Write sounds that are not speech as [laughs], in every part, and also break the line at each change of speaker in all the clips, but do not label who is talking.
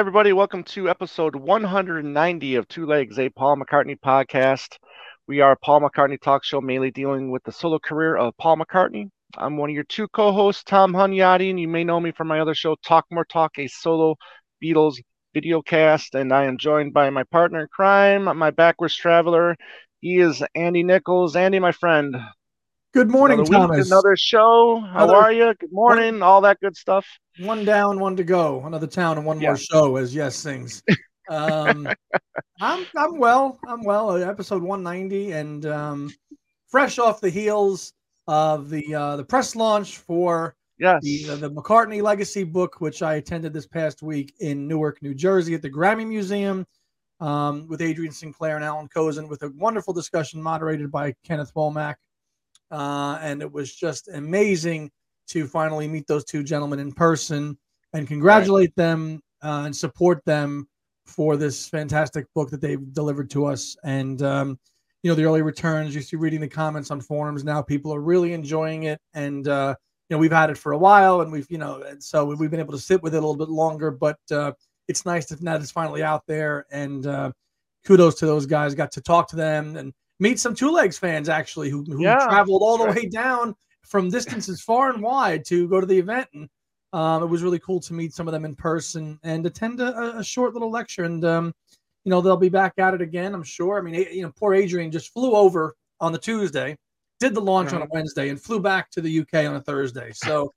Everybody. Welcome to episode 190 of Two Legs, a Paul McCartney podcast. We are a Paul McCartney talk show mainly dealing with the solo career of Paul McCartney. I'm one of your two co hosts, Tom Hunyadi, and you may know me from my other show, Talk More Talk, a solo Beatles video cast. And I am joined by my partner in crime, my backwards traveler. He is Andy Nichols. Andy, my friend,
Good morning,
another
Thomas.
Week, another show. How
Another-
are you? Good morning. All that good stuff.
One down, one to go. Another town and one
Yeah.
more show, as Yes sings. Um, [laughs] I'm I'm well. I'm well. Uh, Episode 190, and um, fresh off the heels of the uh, the press launch for
Yes.
the the McCartney Legacy book, which I attended this past week in Newark, New Jersey, at the Grammy Museum. Um, with Adrian Sinclair and Allan Kozinn, with a wonderful discussion moderated by Kenneth Womack. Uh, and it was just amazing to finally meet those two gentlemen in person and congratulate them uh, and support them for this fantastic book that they've delivered to us. And um, you know, the early returns. You see, reading the comments on forums now, people are really enjoying it. And uh, you know, we've had it for a while, and we've you know, and so we've been able to sit with it a little bit longer. But uh, it's nice that now it's finally out there. And uh, kudos to those guys. Got to talk to them and meet some Two Legs fans actually who, who
Yeah,
traveled all the
that's
way down from distances far and wide to go to the event. And um, it was really cool to meet some of them in person and attend a, a short little lecture. And um, you know they'll be back at it again, I'm sure. I mean, you know, poor Adrian just flew over on the Tuesday, did the launch on a Wednesday, and flew back to the UK on a Thursday. So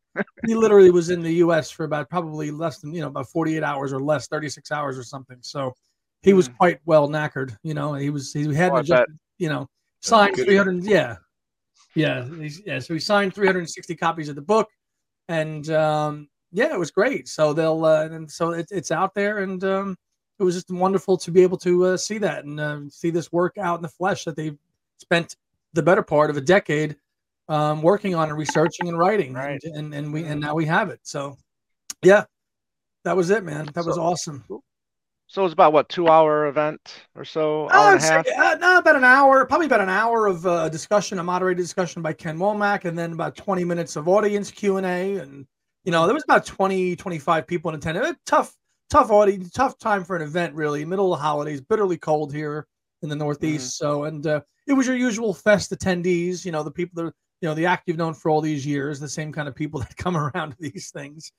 he literally was in the US for about probably less than you know about 48 hours or less, 36 hours or something. So he was
Mm.
quite well knackered. You know, he was he had
Oh,
to just you know signed 300 yeah yeah yeah so he signed 360 copies of the book and um yeah it was great. So they'll uh, and so it, it's out there and um it was just wonderful to be able to uh, see that and uh, see this work out in the flesh that they've spent the better part of a decade um working on and researching and writing
Right.
and, and and we and now we have it. So yeah that was it man. That was
So-
awesome
So it was about what two hour event or so, hour
would
and a half.
uh, no, about an hour, probably about an hour of uh, discussion, a moderated discussion by Ken Womack, and then about 20 minutes of audience Q&A. And, you know, there was about 20, 25 people in attendance. A tough, tough audience, tough time for an event, really. Middle of the holidays, bitterly cold here in the Northeast. So, and uh, it was your usual fest attendees, you know, the people that, you know, the act you've known for all these years, the same kind of people [laughs] that come around to these things.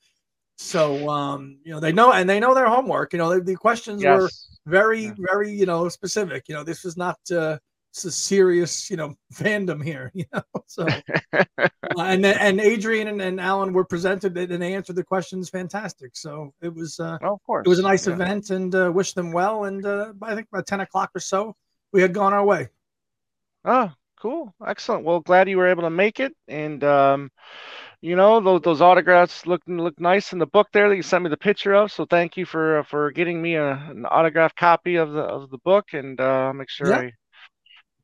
So, um, you know, they know, and they know their homework. You know, the, the questions were very
Yeah.
very you know specific you know this was not uh it's a serious you know [laughs] fandom here [laughs] you know so uh, [laughs] and then- and adrian and, and alan were presented and they answered the questions fantastic so it was uh
Well, of course.
it was a nice
Yeah.
event and uh, wish them well and uh i think about 10 o'clock or so we had gone our way
Oh, cool. Excellent. Well, glad you were able to make it. And um, you know, those those autographs look look nice in the book there that you sent me the picture of. So thank you for for getting me a, an autographed copy of the of the book and uh make sure
Yeah.
I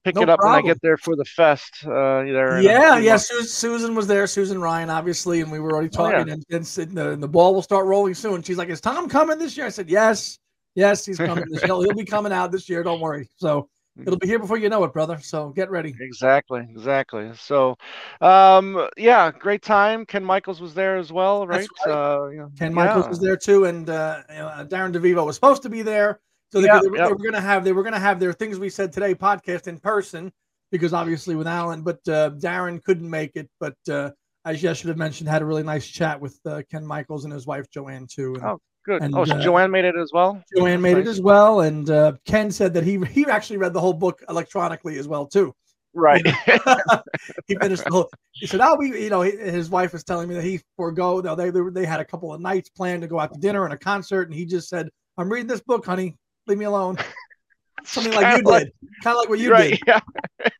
pick
No
it up when I get there for the fest. Uh there
yeah yeah. Su- susan was there susan ryan obviously and we were already
Oh, yeah.
talking and, and, the, and the ball will start rolling soon she's like is tom coming this year i said yes yes he's coming this year he'll, he'll be coming out this year don't worry so it'll be here before you know it brother so get ready
Exactly, exactly. So, um, yeah, great time. Ken Michaels was there as well, right?
Right.
Uh, know,
Ken Michaels
yeah.
was there too, and uh, Darren DeVivo was supposed to be there. So they,
Yeah,
they were- they were going to have they were going to have their things we said today podcast in person because obviously with Allan, but uh, Darren couldn't make it. But uh, as I should have mentioned, had a really nice chat with uh, Ken Michaels and his wife Joanne too. And
Oh, Good.
And,
oh, so
uh,
Joanne made it as well.
Joanne made
Nice.
it as well, and uh, Ken said that he he actually read the whole book electronically as well too.
Right. [laughs]
he finished the whole. He said, "Oh, we, you know, his wife was telling me that he forego. They they, they had a couple of nights planned to go out to dinner and a concert, and he just said, "I'm reading this book, honey. Leave me alone." [laughs] Something like you
Kinda
did, kind of like what you
right.
did. [laughs]
Yeah.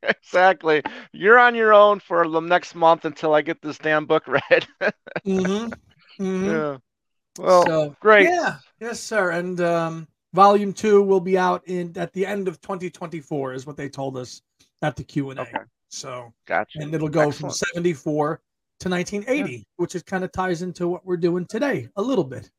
exactly. You're on your own for the next month until I get this damn book read.
hmm hmm
yeah. Well,
so
great.
yeah, yes, sir. And um, volume two will be out in at the end of 2024, is what they told us at the Q and A.
Okay.
So
Gotcha.
and it'll go
Excellent.
from 74 to 1980, which is kind of ties into what we're doing today a little bit.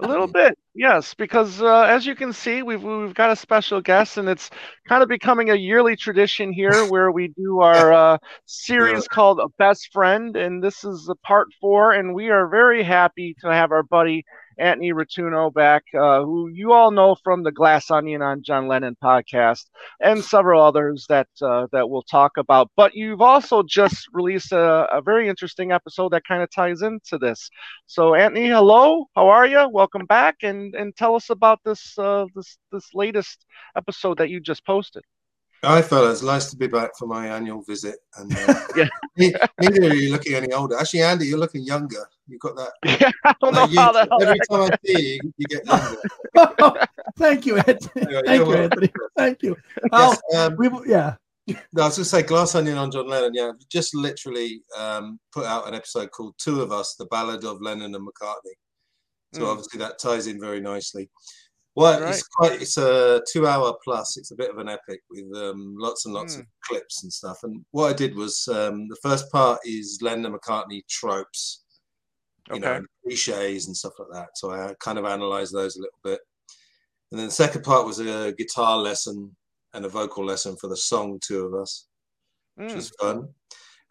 A little bit, yes, because uh, as you can see, we've we've got a special guest, and it's kind of becoming a yearly tradition here [laughs] where we do our uh, series called "A Best Friend," and this is the part four, and we are very happy to have our buddy Anthony Rotuno back, uh, who you all know from the Glass Onion on John Lennon podcast, and several others that uh, that we'll talk about. But you've also just released a, a very interesting episode that kind of ties into this. So, Anthony, hello, how are you? Welcome back, and and tell us about this uh, this this latest episode that you just posted.
Hi, fellas. Nice to be back for my annual visit. And uh, [laughs] yeah. neither are you looking any older. Actually, Andy, you're looking younger. You've got that. [laughs]
Yeah, I don't know how the
Every time I see you, you get younger. [laughs]
Thank you, Anthony. Anyway, Thank you, Anthony. Thank you. Yes, um, we, yeah.
No, I was going to say Glass Onion on John Lennon. Yeah, just literally um, put out an episode called Two of Us, the Ballad of Lennon and McCartney. So mm. obviously that ties in very nicely. Well, right. it's quite. It's a two-hour plus. It's a bit of an epic with um, lots and lots mm. of clips and stuff. And what I did was um, the first part is Lennon McCartney tropes, you okay. know, cliches and stuff like that. So I kind of analysed those a little bit. And then the second part was a guitar lesson and a vocal lesson for the song Two of Us, mm. which was hmm. fun.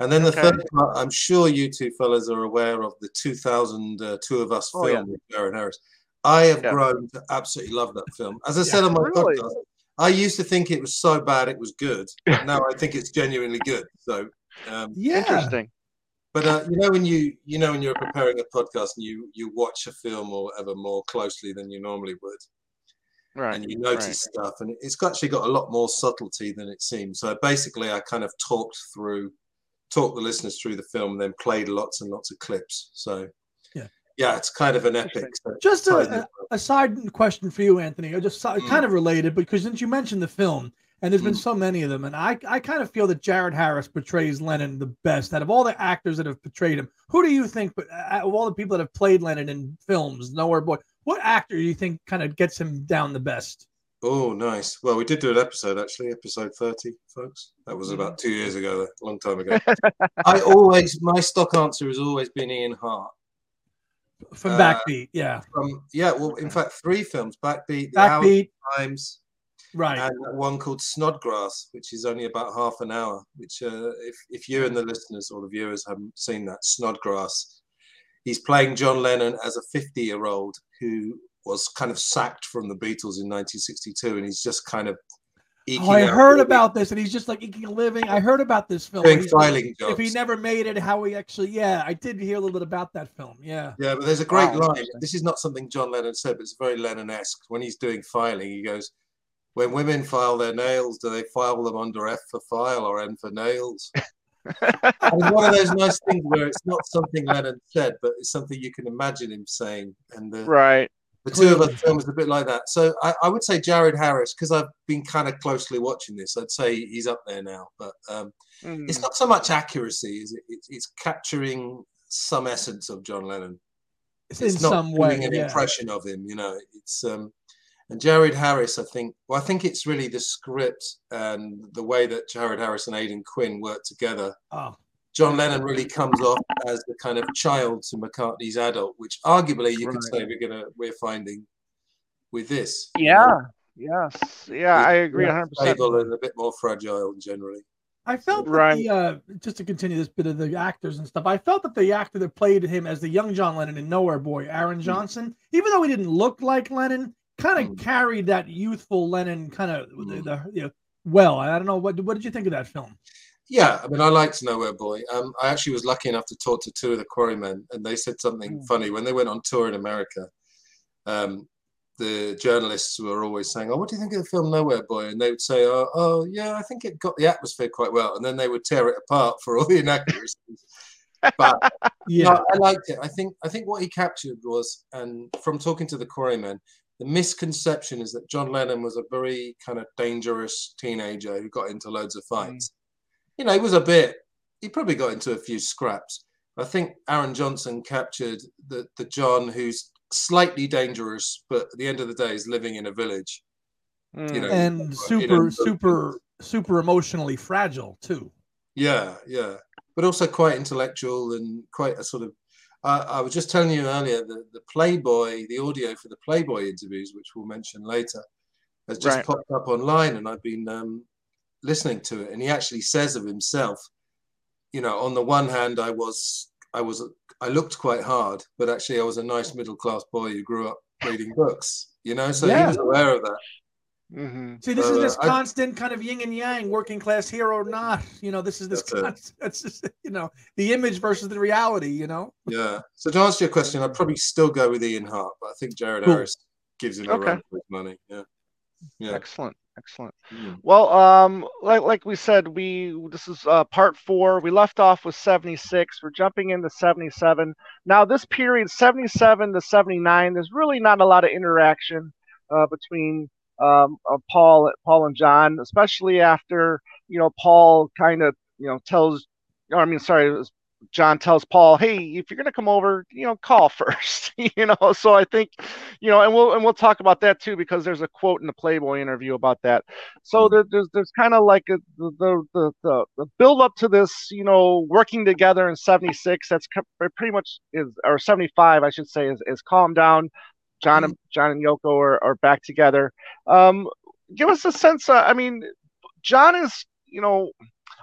And then the okay. third part, I'm sure you two fellas are aware of the 2000 uh, Two of Us oh, film yeah. with Jared Harris. I have yeah. grown to absolutely love that film. As I said on my really? podcast, I used to think it was so bad it was good, but [laughs] now I think it's genuinely good. So, um,
yeah, interesting.
But uh, you know when you you know when you're preparing a podcast and you you watch a film or whatever more closely than you normally would, right? And you notice right. stuff, and it's actually got a lot more subtlety than it seems. So basically, I kind of talked through, talked the listeners through the film, and then played lots and lots of clips. So yeah, it's kind of an epic.
Just a, a, side question for you, Anthony. Just mm. kind of related, because since you mentioned the film, and there's mm. been so many of them, and I, I kind of feel that Jared Harris portrays Lennon the best out of all the actors that have portrayed him. Who do you think, but uh, of all the people that have played Lennon in films, Nowhere Boy, what actor do you think kind of gets him down the best?
Oh, nice. Well, we did do an episode actually, episode 30, folks. That was about two years ago, a long time ago. [laughs] I always, my stock answer has always been Ian Hart
from Backbeat, uh, yeah.
From yeah, well, in fact, three films: Backbeat,
Backbeat,
Times,
right,
and one called Snodgrass, which is only about half an hour. Which, uh, if if you and the listeners or the viewers haven't seen that, Snodgrass, he's playing John Lennon as a fifty-year-old who was kind of sacked from the Beatles in 1962, and he's just kind of
Oh, I heard about this, and he's just like eking a living. I heard about this film.
filing
jobs. If he never made it, how he actually, yeah, I did hear a little bit about that film. Yeah.
Yeah, but there's a great wow. line. This is not something John Lennon said, but it's very Lennon-esque. When he's doing filing, he goes, "When women file their nails, do they file them under F for file or N for nails?" [laughs] it's one of those nice things where it's not something Lennon said, but it's something you can imagine him saying. And
uh, right
the two of us film is a bit like that. So I, I would say Jared Harris because I've been kind of closely watching this. I'd say he's up there now, but um, mm. it's not so much accuracy. Is it? It's, it's, capturing some essence of John Lennon.
It's, it's not some way,
an
yeah.
impression of him. You know, it's um, and Jared Harris. I think. Well, I think it's really the script and the way that Jared Harris and Aidan Quinn work together.
Oh
John Lennon really comes off as the kind of child to McCartney's adult, which arguably you right. could say we're gonna we're finding with this.
Yeah. Yes. Yeah, I agree 100. percent
and a bit more fragile generally.
I felt right. The, uh, just to continue this bit of the actors and stuff. I felt that the actor that played him as the young John Lennon in Nowhere Boy, Aaron hmm. Johnson, mm. even though he didn't look like Lennon, kind of mm. carried that youthful Lennon kind of mm. the, the you know, well. I don't know what what did you think of that film?
Yeah, I mean, I liked Nowhere Boy. Um, I actually was lucky enough to talk to two of the Quarrymen, and they said something mm. funny when they went on tour in America. Um, the journalists were always saying, "Oh, what do you think of the film Nowhere Boy?" And they would say, "Oh, oh yeah, I think it got the atmosphere quite well." And then they would tear it apart for all the inaccuracies. [laughs] but yeah, no, I liked it. I think I think what he captured was, and from talking to the Quarrymen, the misconception is that John Lennon was a very kind of dangerous teenager who got into loads of fights. Mm you know, he was a bit, he probably got into a few scraps. I think Aaron Johnson captured the, the John who's slightly dangerous, but at the end of the day is living in a village.
Mm. You know, and super, you know, super, super emotionally fragile too.
Yeah, yeah, but also quite intellectual and quite a sort of. Uh, I was just telling you earlier that the Playboy, the audio for the Playboy interviews, which we'll mention later, has just right. popped up online, and I've been um, listening to it, and he actually says of himself, you know, on the one hand, I was I was I looked quite hard, but actually I was a nice middle class boy who grew up reading books. You know, so yeah. he was aware of that.
Mm-hmm. See, this so, is this uh, constant I, kind of yin and yang, working class hero or not. You know, this is this constant. [laughs] It's just you know the image versus the reality. You know.
Yeah. So to answer your question, I'd probably still go with Ian Hart, but I think Jared cool. Harris gives him a okay. run for his money. Yeah.
Yeah. Excellent. Excellent. Mm. Well, um, like like we said, we this is uh, part four. We left off with 76. We're jumping into 77. Now, this period, 77 to 79, there's really not a lot of interaction uh, between um, uh, Paul, Paul and John, especially after you know Paul kind of you know tells, I mean, sorry, John tells Paul, "Hey, if you're gonna come over, you know, call [laughs] first. [laughs] you know." So I think, you know, and we'll and we'll talk about that too because there's a quote in the Playboy interview about that. So mm-hmm. there, there's there's kind of like a, the, the the the build up to this, you know, working together in '76. That's pretty much is or '75, I should say, is is calm down. John and John and Yoko are, are back together. Um, give us a sense. Uh, I mean, John is, you know,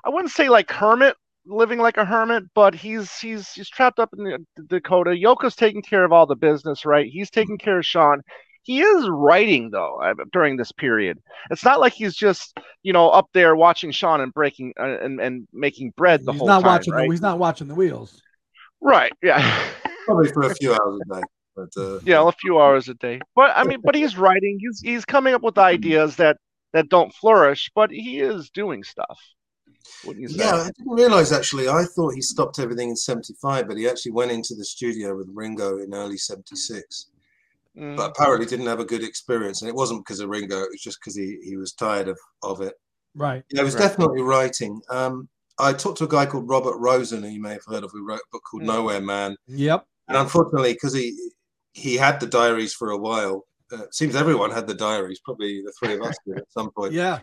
I wouldn't say like hermit, living like a hermit, but he's he's he's trapped up in the, the Dakota. Yoko's taking care of all the business, right? He's taking care of Sean. He is writing though uh, during this period. It's not like he's just you know up there watching Sean and breaking uh, and and making bread the
he's
whole
not
time.
Watching
right?
the, he's not watching the wheels.
Right. Yeah. [laughs]
Probably for a few hours a day. But uh, [laughs]
yeah, a few hours a day. But I mean, but he's writing. He's he's coming up with ideas that that don't flourish, but he is doing stuff.
Yeah, I didn't realize actually. I thought he stopped everything in '75, but he actually went into the studio with Ringo in early '76. Mm. But apparently didn't have a good experience, and it wasn't because of Ringo. It was just because he, he was tired of, of it.
Right.
Yeah, it was
right.
definitely writing. Um, I talked to a guy called Robert Rosen, who you may have heard of, who wrote a book called mm. Nowhere Man.
Yep.
And unfortunately, because he he had the diaries for a while. Uh, seems everyone had the diaries. Probably the three of us did at some point. [laughs]
Yeah.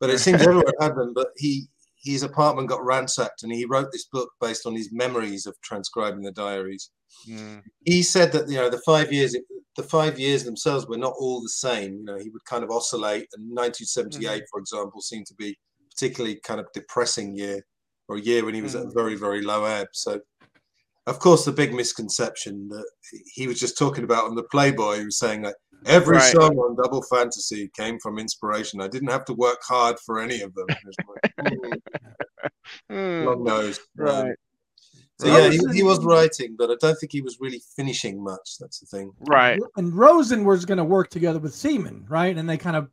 But it seems everyone had them. But he his apartment got ransacked, and he wrote this book based on his memories of transcribing the diaries. Mm. He said that you know the five years the five years themselves were not all the same. You know, he would kind of oscillate. And 1978, mm. for example, seemed to be particularly kind of depressing year, or a year when he was mm. at a very very low ebb. So of course, the big misconception that he was just talking about on the Playboy, he was saying that every right. song on Double Fantasy came from inspiration. I didn't have to work hard for any of them. mm. Long nose.
Right. Um,
so yeah, he, he, was writing, but I don't think he was really finishing much. That's the thing.
Right.
And Rosen was going to work together with Seaman, right? And they kind of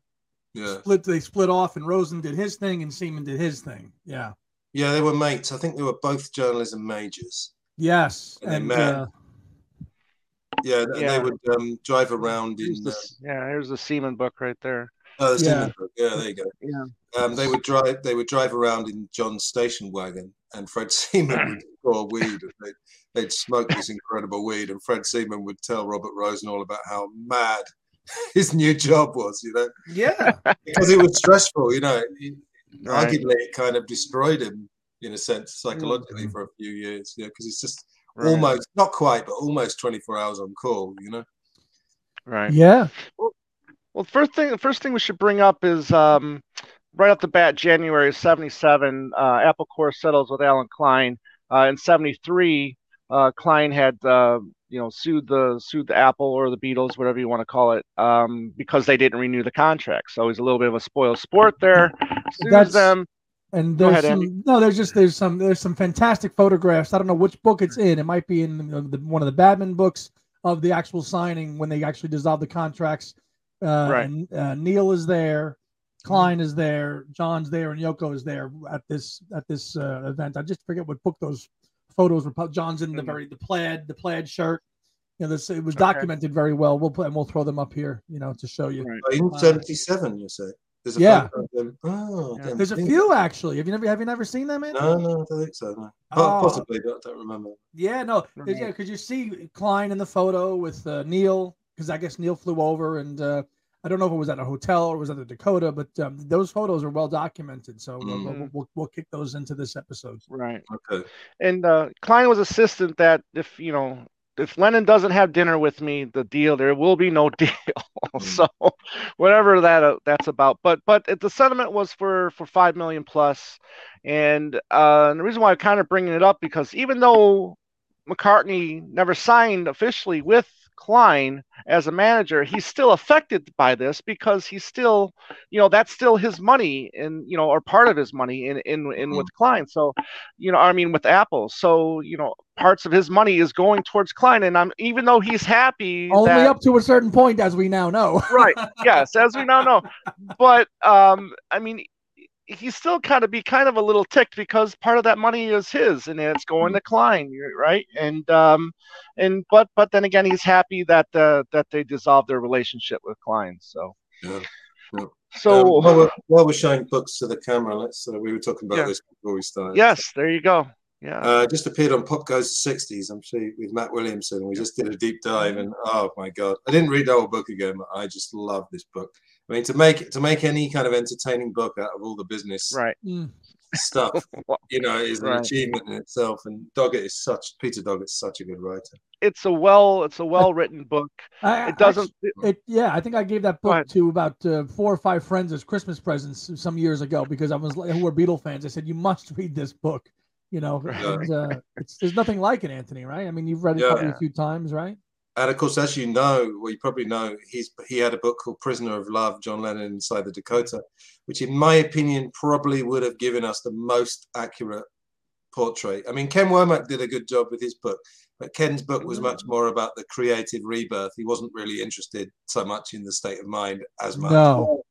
yeah. split. They split off, and Rosen did his thing, and Seaman did his thing. Yeah.
Yeah, they were mates. I think they were both journalism majors.
Yes, and, and uh,
yeah, yeah, they would um, drive around in.
The, uh, yeah, here's the Seaman book right there.
Oh, the yeah. Seaman book. Yeah, there you go. Yeah. Um, they would drive. They would drive around in John's station wagon, and Fred [laughs] Seaman would pour weed. And they'd, they'd smoke this incredible weed, and Fred Seaman would tell Robert Rosen all about how mad [laughs] his new job was. You know.
Yeah. [laughs]
because it was stressful. You know, right. arguably it kind of destroyed him in a sense psychologically mm-hmm. for a few years. Yeah, because it's just right. almost not quite, but almost 24 hours on call. You know.
Right.
Yeah.
Well, well, first thing, first thing we should bring up is um, right off the bat, January '77, uh, Apple Corps settles with Allen Klein. Uh, in '73, uh, Klein had uh, you know sued the sued the Apple or the Beatles, whatever you want to call it, um, because they didn't renew the contract. So he's a little bit of a spoiled sport there. Sues That's, them.
And there's ahead, some, no, there's just there's some there's some fantastic photographs. I don't know which book it's in. It might be in the, the, one of the Badman books of the actual signing when they actually dissolved the contracts. Uh, right. And, uh, Neil is there, Klein is there, John's there, and Yoko is there at this at this uh, event. I just forget what book those photos were. John's in the mm-hmm. very the plaid the plaid shirt. You know, this it was documented okay. very well. We'll put and we'll throw them up here, you know, to show you.
Right. In '77, you say.
There's a yeah. Oh, yeah. There's a few actually. Have you never have you never seen them?
Man? No, no, I don't think so. No. Oh. Possibly, but I don't remember.
Yeah, no, yeah, because you see Klein in the photo with uh, Neil, because I guess Neil flew over, and uh, I don't know if it was at a hotel or was at the Dakota, but um, those photos are well documented. So mm. we'll, we'll, we'll, we'll, kick those into this episode.
Right.
Okay.
And uh, Klein was assistant that if you know if Lennon doesn't have dinner with me, the deal there will be no [laughs] deal. Mm. so whatever that uh, that's about, but but it, the sentiment was for for five million plus, and, uh, and the reason why I'm kind of bringing it up because even though McCartney never signed officially with Klein as a manager, he's still affected by this because he's still, you know, that's still his money and you know, or part of his money in in in with Klein. So, you know, I mean with Apple. So, you know, parts of his money is going towards Klein. And I'm even though he's happy
only
that,
up to a certain point, as we now know.
right. [laughs] Yes, as we now know. But um, I mean, he still kind of be kind of a little ticked because part of that money is his and it's going to Klein, right? And um, and but but then again, he's happy that uh, that they dissolved their relationship with Klein. So.
Yeah. yeah.
So
um, while, we're, while, we're, showing books to the camera, let's. Uh, we were talking about yeah. this before we started.
Yes, there you go. Yeah.
Uh, just appeared on Pop Goes the 60s, I'm sure, with Matt Williamson. We just did a deep dive, and oh my god, I didn't read the whole book again, but I just love this book. I mean, to make to make any kind of entertaining book out of all the business
right
stuff, [laughs] you know, is an right. achievement in itself. And Doggett is such Peter Doggett's such a good writer.
It's a well, it's a well written book. I, it doesn't.
Actually, it, yeah, I think I gave that book to about uh, four or five friends as Christmas presents some years ago because I was who were Beatle fans. I said you must read this book. You know, yeah. and, uh, there's nothing like it, Anthony. Right? I mean, you've read it yeah. a few times, right?
And of course, as you know, well, you probably know, he's he had a book called Prisoner of Love, John Lennon Inside the Dakota, which, in my opinion, probably would have given us the most accurate portrait. I mean, Ken Womack did a good job with his book, but Ken's book was much mm. more about the creative rebirth. He wasn't really interested so much in the state of mind as much.
No.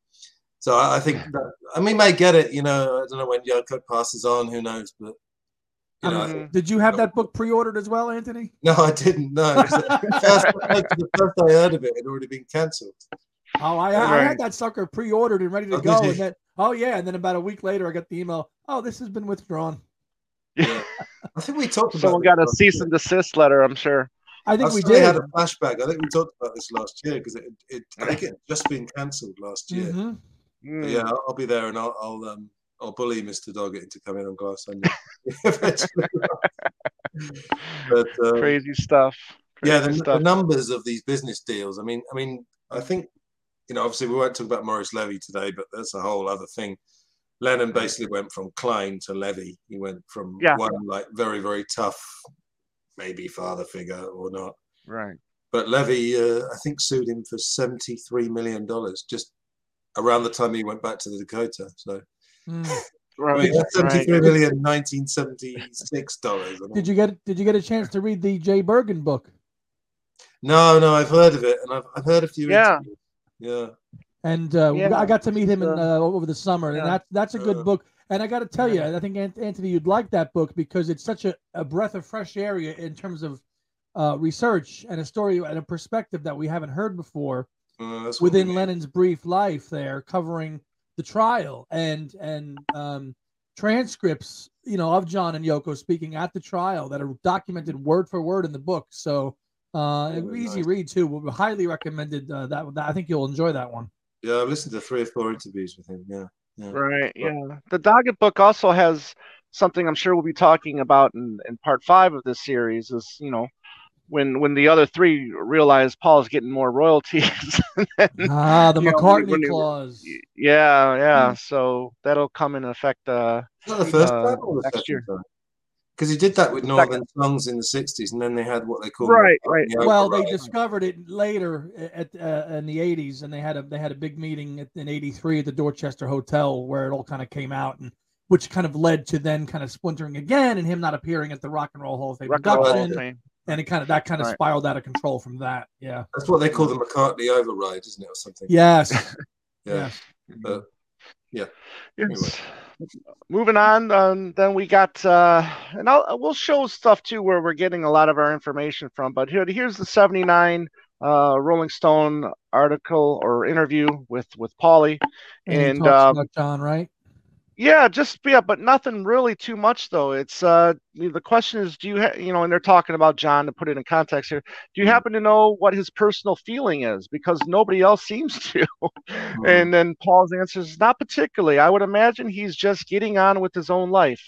So I think, that, I mean, may get it. You know, I don't know when Yoko passes on. Who knows? But
you know, um, did you have that book pre-ordered as well, Anthony?
No, I didn't. No, the, [laughs] first, the first I heard of it had already been cancelled.
Oh, I, I, had that sucker pre-ordered and ready to oh, go, and then oh yeah, and then about a week later, I got the email. Oh, this has been withdrawn.
Yeah, I think we talked. About.
Someone got a cease and desist letter. I'm sure.
I think I we did.
had a flashback. I think we talked about this last year because it, it, I think it had just been cancelled last year. Mm-hmm. Yeah, I'll, I'll, be there and I'll, I'll um I'll bully Mr. Doggett into coming on Glass Onion eventually. [laughs] [laughs]
but, um, Crazy stuff.
Crazy yeah, the, stuff. the, numbers of these business deals. I mean, I mean, I think you know, obviously we won't talk about Morris Levy today, but that's a whole other thing. Lennon basically went from Klein to Levy. He went from yeah. one like very very tough, maybe father figure or not.
Right.
But Levy, uh, I think, sued him for seventy three million dollars just around the time he went back to the Dakota. So Mm. Right, seventy-three million nineteen seventy-six dollars. [laughs]
Did you get Did you get a chance to read the Jay Bergen book?
No, no, I've heard of it, and I've, I've heard a few.
Yeah,
interviews. yeah.
And uh, yeah. I got to meet him in, uh, over the summer, yeah. and that's that's a good uh, book. And I got to tell you, I think Anthony, you'd like that book because it's such a, a breath of fresh air in terms of uh, research and a story and a perspective that we haven't heard before
uh,
within Lennon's brief life. There, covering the trial and and um, transcripts, you know, of John and Yoko speaking at the trial that are documented word for word in the book. So uh, easy nice. read too. We highly recommended uh, that, that. I think you'll enjoy that one.
Yeah, I've listened to three or four interviews with him. Yeah. yeah.
Right. Yeah. The Doggett book also has something I'm sure we'll be talking about in, in part five of this series. Is you know when when the other three realize Paul's getting more royalties. [laughs]
then, ah, the McCartney know, clause.
yeah, yeah. Mm. So that'll come in effect uh,
the first uh, next year. Because he did that with Northern Songs in the '60s, and then they had what they call
right, right.
Well, they discovered it later at uh, in the '80s, and they had a they had a big meeting at, in '83 at the Dorchester Hotel where it all kind of came out, and which kind of led to then kind of splintering again, and him not appearing at the Rock and Roll Hall of Fame Rock induction and it kind of that kind of right. spiraled out of control from that. Yeah,
that's what they call the McCartney override, isn't it, or something?
Yes. [laughs]
yeah. But, yeah.
Yes. Anyway. Moving on, um, then we got, uh, and I'll, we'll show stuff too where we're getting a lot of our information from. But here, here's the '79 uh, Rolling Stone article or interview with with Paulie,
and, and um, John, right?
Yeah, just yeah, but nothing really too much though. It's uh the question is, do you ha- you know, and they're talking about John to put it in context here. Do you mm-hmm. happen to know what his personal feeling is? Because nobody else seems to. [laughs] Mm-hmm. And then Paul's answer is not particularly. I would imagine he's just getting on with his own life.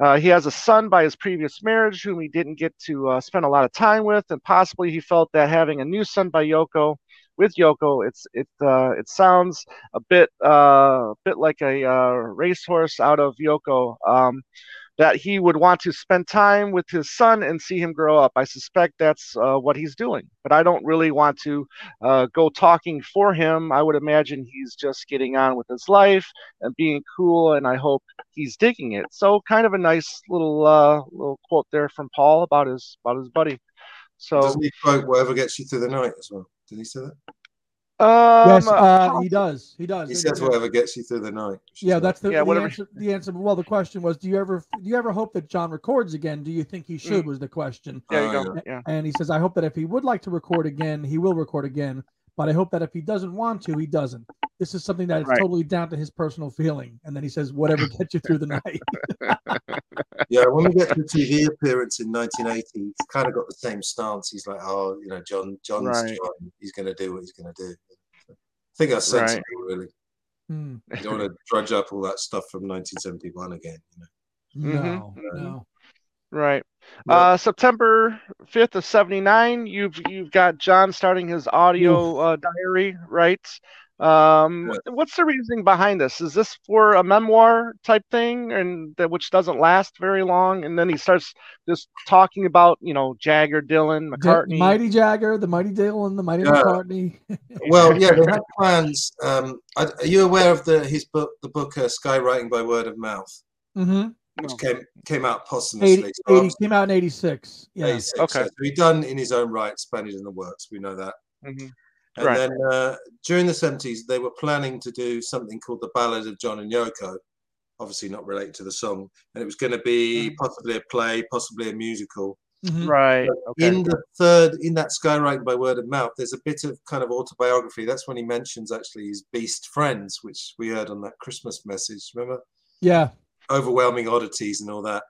Uh, he has a son by his previous marriage whom he didn't get to uh, spend a lot of time with, and possibly he felt that having a new son by Yoko with Yoko, it's it uh, it sounds a bit uh, a bit like a uh, racehorse out of Yoko. Um, that he would want to spend time with his son and see him grow up. I suspect that's uh, what he's doing, but I don't really want to uh, go talking for him. I would imagine he's just getting on with his life and being cool, and I hope he's digging it. So, kind of a nice little uh, little quote there from Paul about his about his buddy. So,
doesn't he quote "Whatever gets you through the night" as well? Did he say that?
Um, yes, uh, he does. He does.
He says whatever gets you through the night.
Yeah, that's the, yeah, the answer. The answer. Well, the question was, do you ever do you ever hope that John records again? Do you think he should? Mm. Was the question.
There you go.
Yeah. And he says, I hope that if he would like to record again, he will record again. But I hope that if he doesn't want to, he doesn't. This is something that is right. totally down to his personal feeling. And then he says, whatever [laughs] gets you through the night. [laughs]
yeah, when we get to the TV appearance in 1980, he's kind of got the same stance. He's like, oh, you know, John, John's right. John. He's going to do what he's going to do I think that's sensible, right. really. Mm. You don't want to drudge up all that stuff from 1971 again.
You know? No, mm-hmm. no.
Right. Yeah. Uh, September 5th of 79, you've you've got John starting his audio uh, diary, right? Um, what's the reasoning behind this? Is this for a memoir type thing, and that which doesn't last very long? And then he starts just talking about, you know, Jagger, Dylan, McCartney,
the Mighty Jagger, the Mighty Dylan, the Mighty yeah. McCartney. [laughs]
well, yeah, [laughs] they had plans. Um, are you aware of the his book, the book uh, Skywriting by Word of Mouth,
mm-hmm.
Which came came out posthumously?
80, so 80 came out in '86. Yeah. 86,
okay. So
he done in his own right, Spaniard in the works. We know that. Mm-hmm. And right. then uh, during the 70s, they were planning to do something called the Ballad of John and Yoko, obviously not related to the song. And it was going to be mm. possibly a play, possibly a musical.
Mm-hmm. Right.
Okay. In the third, in that Skywriting by Word of Mouth, there's a bit of kind of autobiography. That's when he mentions actually his beast friends, which we heard on that Christmas message. Remember?
Yeah.
Overwhelming oddities and all that.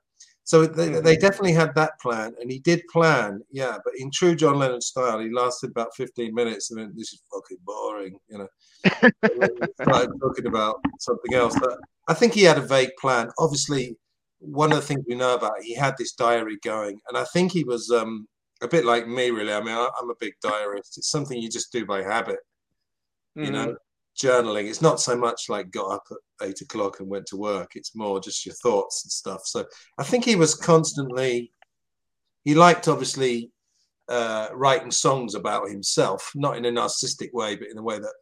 So they, mm-hmm. they definitely had that plan, and he did plan, yeah. But in true John Lennon style, he lasted about 15 minutes, and then this is fucking boring, you know. [laughs] started talking about something else. But I think he had a vague plan. Obviously, one of the things we know about he had this diary going, and I think he was um, a bit like me, really. I mean, I, am a big diarist. It's something you just do by habit, you know journaling. It's not so much like got up at eight o'clock and went to work. It's more just your thoughts and stuff. So I think he was constantly, he liked obviously uh, writing songs about himself, not in a narcissistic way, but in a way that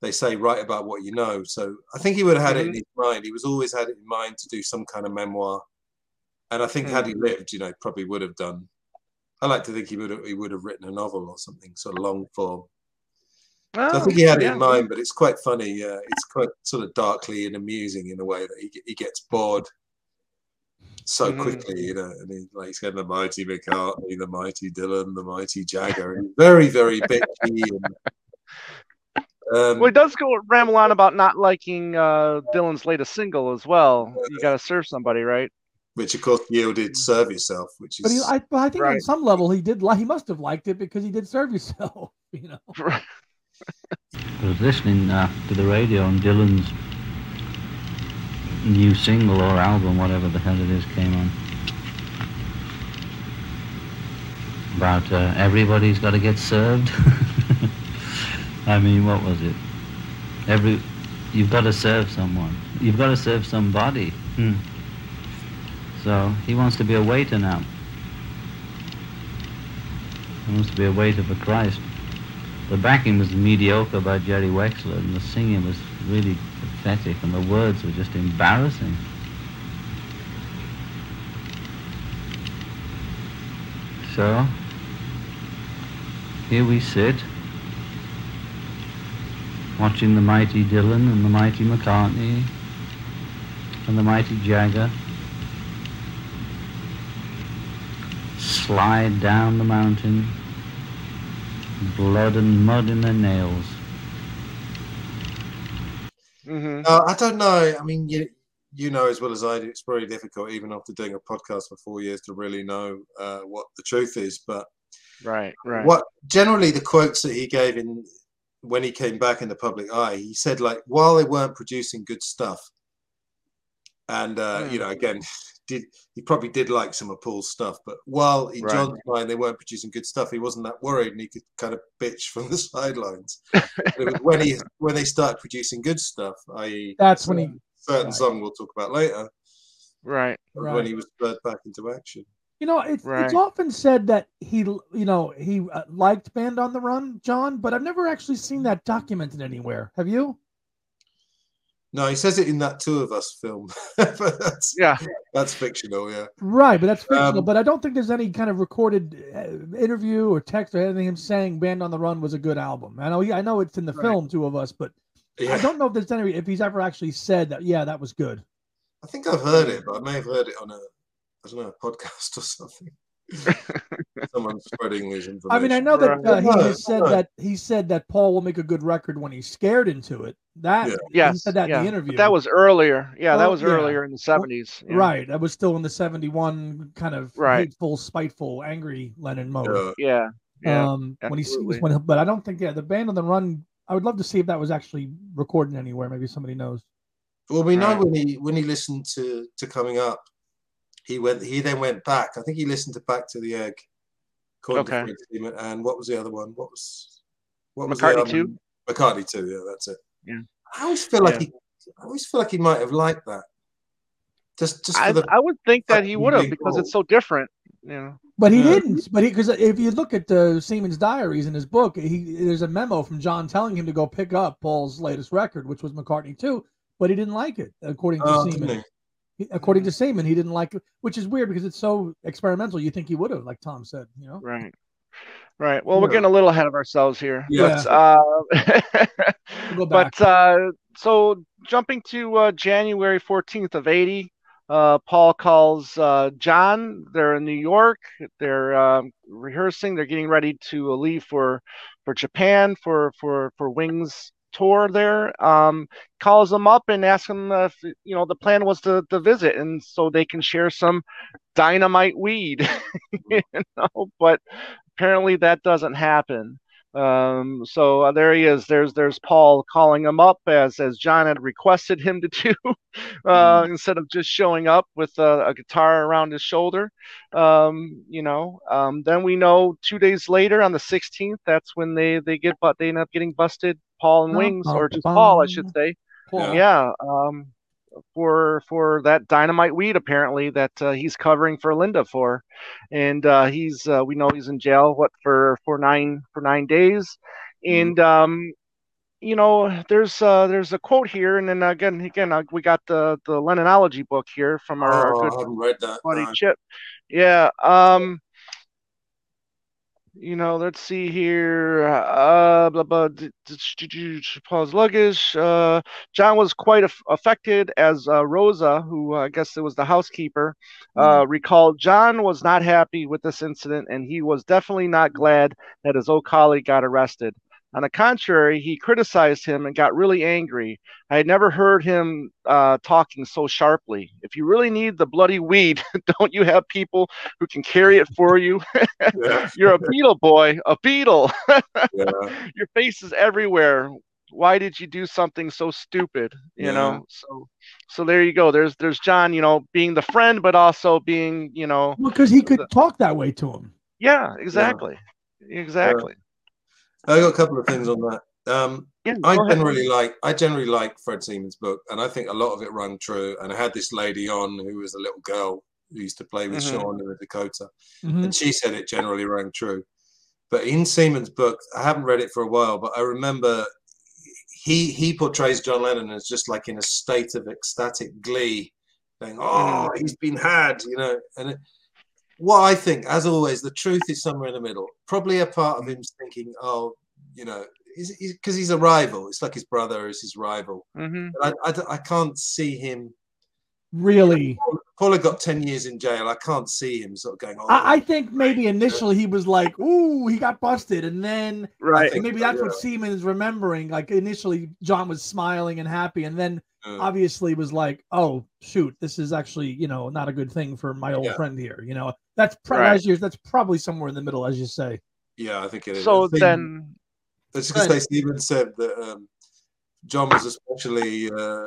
they say write about what you know. So I think he would have had mm-hmm. it in mm-hmm. his mind. He was always had it in mind to do some kind of memoir. And I think mm-hmm. had he mm-hmm. lived, you know, probably would have done. I like to think he would have, he would have written a novel or something sort of long form. Oh, so I think he had yeah. it in mind, but it's quite funny. Uh, it's quite sort of darkly and amusing in a way that he, he gets bored so mm. quickly, you know. And he's like he's got the mighty McCartney, the mighty Dylan, the mighty Jagger, and very, very bitchy. And,
um, well, he does go ramble on about not liking uh, Dylan's latest single as well. You got to serve somebody, right?
Which of course yielded "Serve Yourself," which is.
But he, I, but I think right. on some level he did. He must have liked it because he did "Serve Yourself." [laughs] You know. Right.
I was listening uh, to the radio and Dylan's new single or album, whatever the hell it is, came on. About uh, everybody's got to get served. [laughs] I mean, what was it? Every, you've got to serve someone. You've got to serve somebody. Hmm. So he wants to be a waiter now. He wants to be a waiter for Christ. The backing was mediocre by Jerry Wexler, and the singing was really pathetic, and the words were just embarrassing. So, here we sit, watching the mighty Dylan and the mighty McCartney and the mighty Jagger slide down the mountain blood and mud in their nails.
Mm-hmm. Uh, I don't know. I mean, you you know as well as I do, it's very difficult, even after doing a podcast for four years, to really know uh, what the truth is. But
right, right.
What generally the quotes that he gave in when he came back in the public eye, he said like while they weren't producing good stuff, and uh, mm. you know again did he probably did like some of Paul's stuff, but while in right. John's mind they weren't producing good stuff, he wasn't that worried, and he could kind of bitch from the [laughs] sidelines. when he [laughs] when they start producing good stuff, i.e.,
that's when he
certain right. song we'll talk about later.
Right.
Right.
when he was spurred back into action.
You know, it's
Right.
it's often said that he, you know, he uh, liked Band on the Run, John, but I've never actually seen that documented anywhere. Have you?
No, he says it in that Two of Us film. but [laughs] that's,
Yeah.
that's fictional, yeah.
Right, but that's fictional.
Um,
but I don't think there's any kind of recorded uh, interview or text or anything him saying "Band on the Run" was a good album. I know, I know it's in the
Right.
film, Two of Us, but I don't know if there's any if he's ever actually said that. Yeah, that was good.
I think I've heard it, but I may have heard it on a, I don't know, a podcast or something. [laughs] Someone spreading this information.
I mean, I know that uh, he
Right,
has said that he said that Paul will make a good record when he's scared into it. That
Yeah.
Yes.
he said that
yeah.
in the
But
interview.
that was earlier. Yeah, that
Oh,
was
yeah.
earlier in the seventies.
right. That was still in the '71 kind of
Right.
hateful, spiteful, angry Lennon mode.
Yeah.
Yeah. Yeah.
um, when he
absolutely.
when, but I don't think yeah, the band on the run. I would love to see if that was actually recorded anywhere. Maybe somebody knows.
Well, we know
Right.
when he when he listened to to coming up, he went. He then went back. I think he listened to Back to the Egg. according to
Okay.
Fred And what was the other one? What was what was
McCartney
the,
too?
um, McCartney II. Yeah, that's it.
Yeah.
I always feel like
Yeah.
he. I always feel like he might have liked that. Just just for
I,
the
I would think that he would have
big
because it's so different. You know.
But he
Yeah.
didn't. But he because if you look at uh, Seaman's diaries in his book, he there's a memo from John telling him to go pick up Paul's latest record, which was McCartney II. But he didn't like it, according to
Oh, didn't
Seaman.
he?
He- According to Seaman, he didn't like which is weird because it's so experimental. You think he would have, like Tom said, you know.
Right. Right. Well, we're getting a little ahead of ourselves here.
Yeah.
But, uh,
We'll [laughs]
but uh, so jumping to uh, January 14th of 80, uh, Paul calls uh, John. They're in New York. They're um, rehearsing. They're getting ready to leave for for Japan for for for Wings tour there. Um, calls them up and asks them if you know the plan was to to visit and so they can share some dynamite weed. [laughs] you know, but apparently that doesn't happen. Um, so uh, there he is. There's there's Paul calling him up as as John had requested him to [laughs] do, uh, instead of just showing up with a, a guitar around his shoulder. Um, you know. Um, then we know two days later on the 16th, that's when they they get but they end up getting busted. Paul and Wings, or just Paul, I should say.
Paul.
Yeah. Um, for for that dynamite weed apparently that uh, he's covering for Linda for, and uh, he's uh, we know he's in jail what for for nine for nine days, and um, you know there's uh, there's a quote here, and then again again uh, we got the the Lennonology book here from our, our
Oh,
good
read that.
buddy. Chip. Yeah. Um. You know, let's see here. Uh, blah blah. Paul's luggage. Uh, John was quite aff- affected as uh, Rosa, who uh, I guess it was the housekeeper, uh, recalled. John was not happy with this incident, and he was definitely not glad that his old colleague got arrested. On the contrary, he criticized him and got really angry. I had never heard him uh, talking so sharply. If you really need the bloody weed, [laughs] don't you have people who can carry it for you? [laughs]
Yeah,
You're a Beatle boy, a Beatle. [laughs]
yeah.
Your face is everywhere. Why did you do something so stupid? You
Yeah.
know. So, so there you go. There's there's John. You know, being the friend, but also being you know.
because he could talk that way to him.
Yeah, exactly, exactly.
I got a couple of things on that. Um,
Yeah,
I
ahead.
generally like I generally like Fred Seaman's book, and I think a lot of it rang true. And I had this lady on who was a little girl who used to play with
Mhm.
Sean in the Dakota,
Mhm.
and she said it generally rang true. But in Seaman's book, I haven't read it for a while, but I remember he he portrays John Lennon as just like in a state of ecstatic glee, saying, "Oh, he's been had," you know. And it, what I think, as always, the truth is somewhere in the middle. Probably a part of him thinking, "Oh, you know." Because he's, a rival, it's like his brother is his rival.
hmm
But I, I d- I can't see him.
Really,
Paul had got ten years in jail. I can't see him sort of going. Oh,
I, I think maybe initially he was like, "Ooh, he got busted," and then
Right.
think
maybe
so,
that's
yeah.
what Seaman is remembering. Like initially, John was smiling and happy, and then
Uh,
obviously was like, "Oh shoot, this is actually you know not a good thing for my old
Yeah.
friend here." You know, that's pro-
Right.
as you that's probably somewhere in the middle, as you say.
yeah, I think it is.
So
think-
then,
I was just going to say, Stephen said that um, John was especially uh,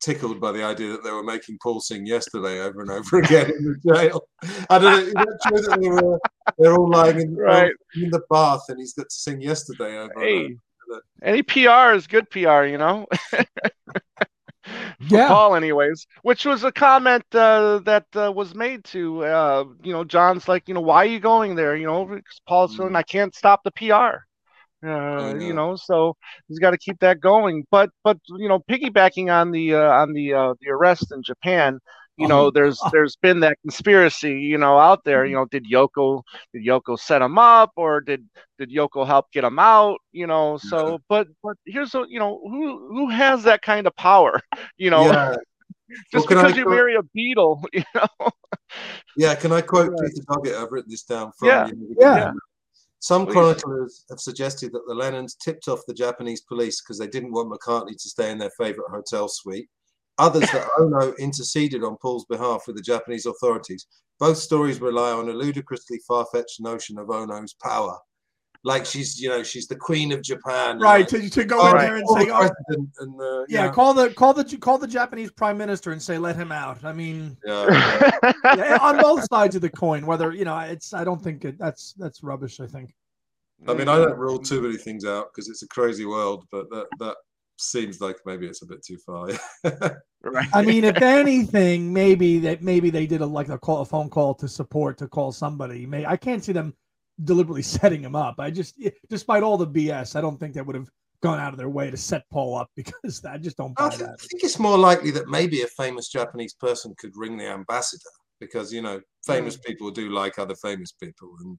tickled by the idea that they were making Paul sing yesterday over and over [laughs] again in the jail. I don't know. Is that true that they were, they're all lying in, [laughs]
Right.
in the bath and he's got to sing yesterday over and
hey,
over?
any PR is good PR, you know. [laughs]
Yeah.
Paul, anyways, which was a comment uh, that uh, was made to, uh, you know, John's like, you know, why are you going there? You know, because Paul's
Mm.
saying, I can't stop the PR. Uh, you know, so he's got to keep that going. But, but you know, piggybacking on the uh, on the uh, the arrest in Japan, you know, [laughs] there's there's been that conspiracy, you know, out there. You mm-hmm. know, did Yoko did Yoko set him up, or did did Yoko help get him out? You know, so but but here's a you know who who has that kind of power? [laughs] You know,
yeah. [laughs]
just
Well,
because you
quote-
marry a Beatle, you know.
Yeah, can I quote
Right.
Peter Doggett? I've written this down from
Yeah,
you.
yeah.
Some
Please.
chroniclers have suggested that the Lennons tipped off the Japanese police because they didn't want McCartney to stay in their favorite hotel suite. Others [laughs] that Ono interceded on Paul's behalf with the Japanese authorities. Both stories rely on a ludicrously far-fetched notion of Ono's power, like she's, you know, she's the queen of Japan.
Right. To, to go in
Oh,
there and say, oh,
and, uh,
yeah,
yeah,
call the call the call the Japanese prime minister and say let him out. I mean,
yeah, [laughs] yeah.
yeah, on both sides of the coin. Whether you know, it's I don't think it, that's that's rubbish. I think.
I mean, I don't rule too many things out because it's a crazy world, but that that seems like maybe it's a bit too far. [laughs]
Right.
I mean, if anything, maybe that maybe they did a like a call a phone call to support to call somebody. May I can't see them deliberately [laughs] setting him up. I just, despite all the BS, I don't think they would have gone out of their way to set Paul up [laughs] because I just don't
I
buy
th-
that.
think it's more likely that maybe a famous Japanese person could ring the ambassador because you know famous hmm. people do like other famous people, and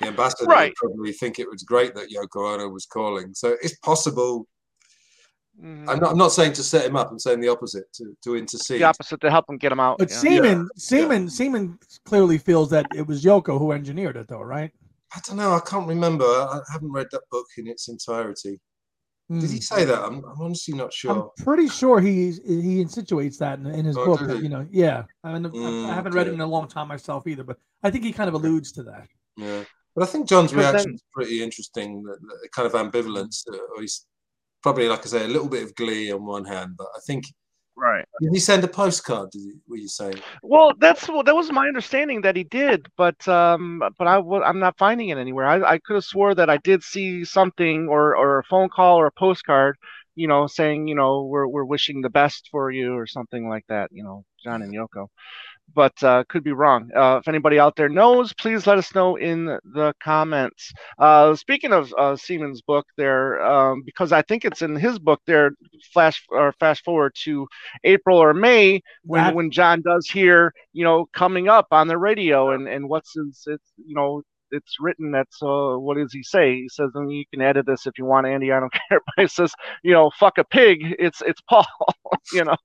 the ambassador
Right.
would probably think it was great that Yoko Ono was calling. So it's possible.
Mhm.
I'm not. I'm not saying to set him up. I'm saying the opposite to to intercede.
the opposite to help him get him out.
But
yeah.
Seaman, Seaman, Seaman clearly feels that it was Yoko who engineered it, though, right?
I don't know. I can't remember. I I haven't read that book in its entirety. Did he
Hmm.
say that? I'm, I'm honestly not sure.
I'm pretty sure he he insinuates that in, in his
Oh,
book.
does
That, you know, yeah. I mean, I-
Mm,
I haven't read it in a long time myself either, but I think he kind of alludes to that.
Yeah, but I think John's
But then-
reaction is pretty interesting. The, the kind of ambivalence. Uh, or he's probably, like I say, a little bit of glee on one hand, but I think
Right.
did he send a postcard? Did he, were you saying?
Well, that's well, that was my understanding that he did, but um, but I I'm not finding it anywhere. I, I could have swore that I did see something or or a phone call or a postcard, you know, saying you know we're we're wishing the best for you or something like that. You know, John and Yoko. But uh, could be wrong. Uh, if anybody out there knows, please let us know in the comments. Uh, speaking of uh, Seaman's book, there, um, because I think it's in his book there. Flash or fast forward to April or May when
That-
when John does hear, you know, coming up on the radio and and what's his, it's you know, it's written that's uh, what does he say? He says, and you can edit this if you want, Andy. I don't [laughs] care. But he says, you know, fuck a pig. It's it's Paul. You know,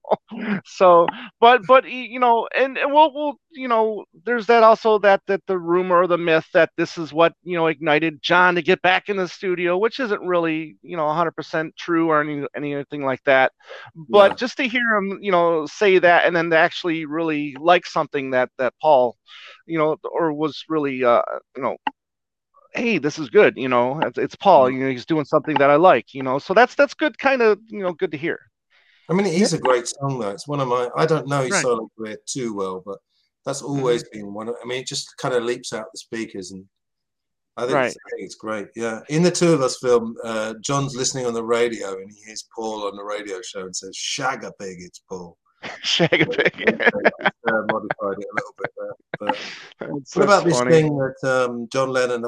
so but but you know, and, and we'll we'll you know, there's that also that that the rumor or the myth that this is what you know ignited John to get back in the studio, which isn't really you know 100% true or any anything like that. But
Yeah.
just to hear him, you know, say that and then to actually really like something that that Paul, you know, or was really, uh, you know, hey, this is good, you know, it's, it's Paul, you know, he's doing something that I like, you know, so that's that's good, kind of, you know, good to hear.
I mean, it is a great song, though. It's one of my. I don't know his
Right.
solo career too well, but that's always been one. Of, I mean, it just kind of leaps out the speakers, and I think,
Right.
it's, I think it's great. Yeah, in the Two of Us film, uh, John's listening on the radio, and he hears Paul on the radio show and says, "Shag a pig, it's Paul." [laughs]
Shag a pig.
uh, modified it a little bit there. But [laughs] what about
that's
this thing that um, John Lennon,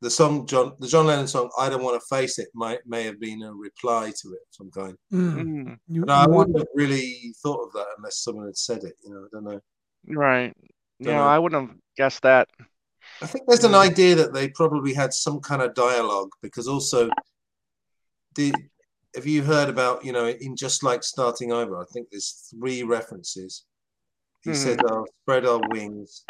the song John, the John Lennon song "I Don't Want to Face It" might may have been a reply to it of some kind.
Mm.
Mm,
You,
But I
you want-
wouldn't have really thought of that unless someone had said it. You know, I don't know.
right. Yeah,
Dunno.
I wouldn't have guessed that.
I think there's an
Mm.
idea that they probably had some kind of dialogue because also the have you heard about you know in just like starting over? I think there's three references. He
Mhm.
said, "I'll spread our wings."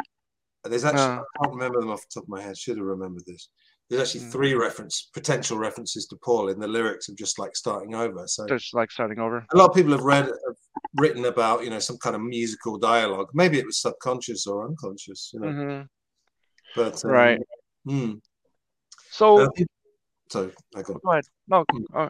There's actually
Uh.
I can't remember them off the top of my head. Should have remembered this. There's actually
Mm.
three reference potential references to Paul in the lyrics of just like starting over. So
Just like starting over.
a lot of people have read have written about you know some kind of musical dialogue. Maybe it was subconscious or unconscious. You know,
hmm
but um,
Right.
hmm.
So
Uh, so I got
Go ahead. No.
Hmm.
Uh,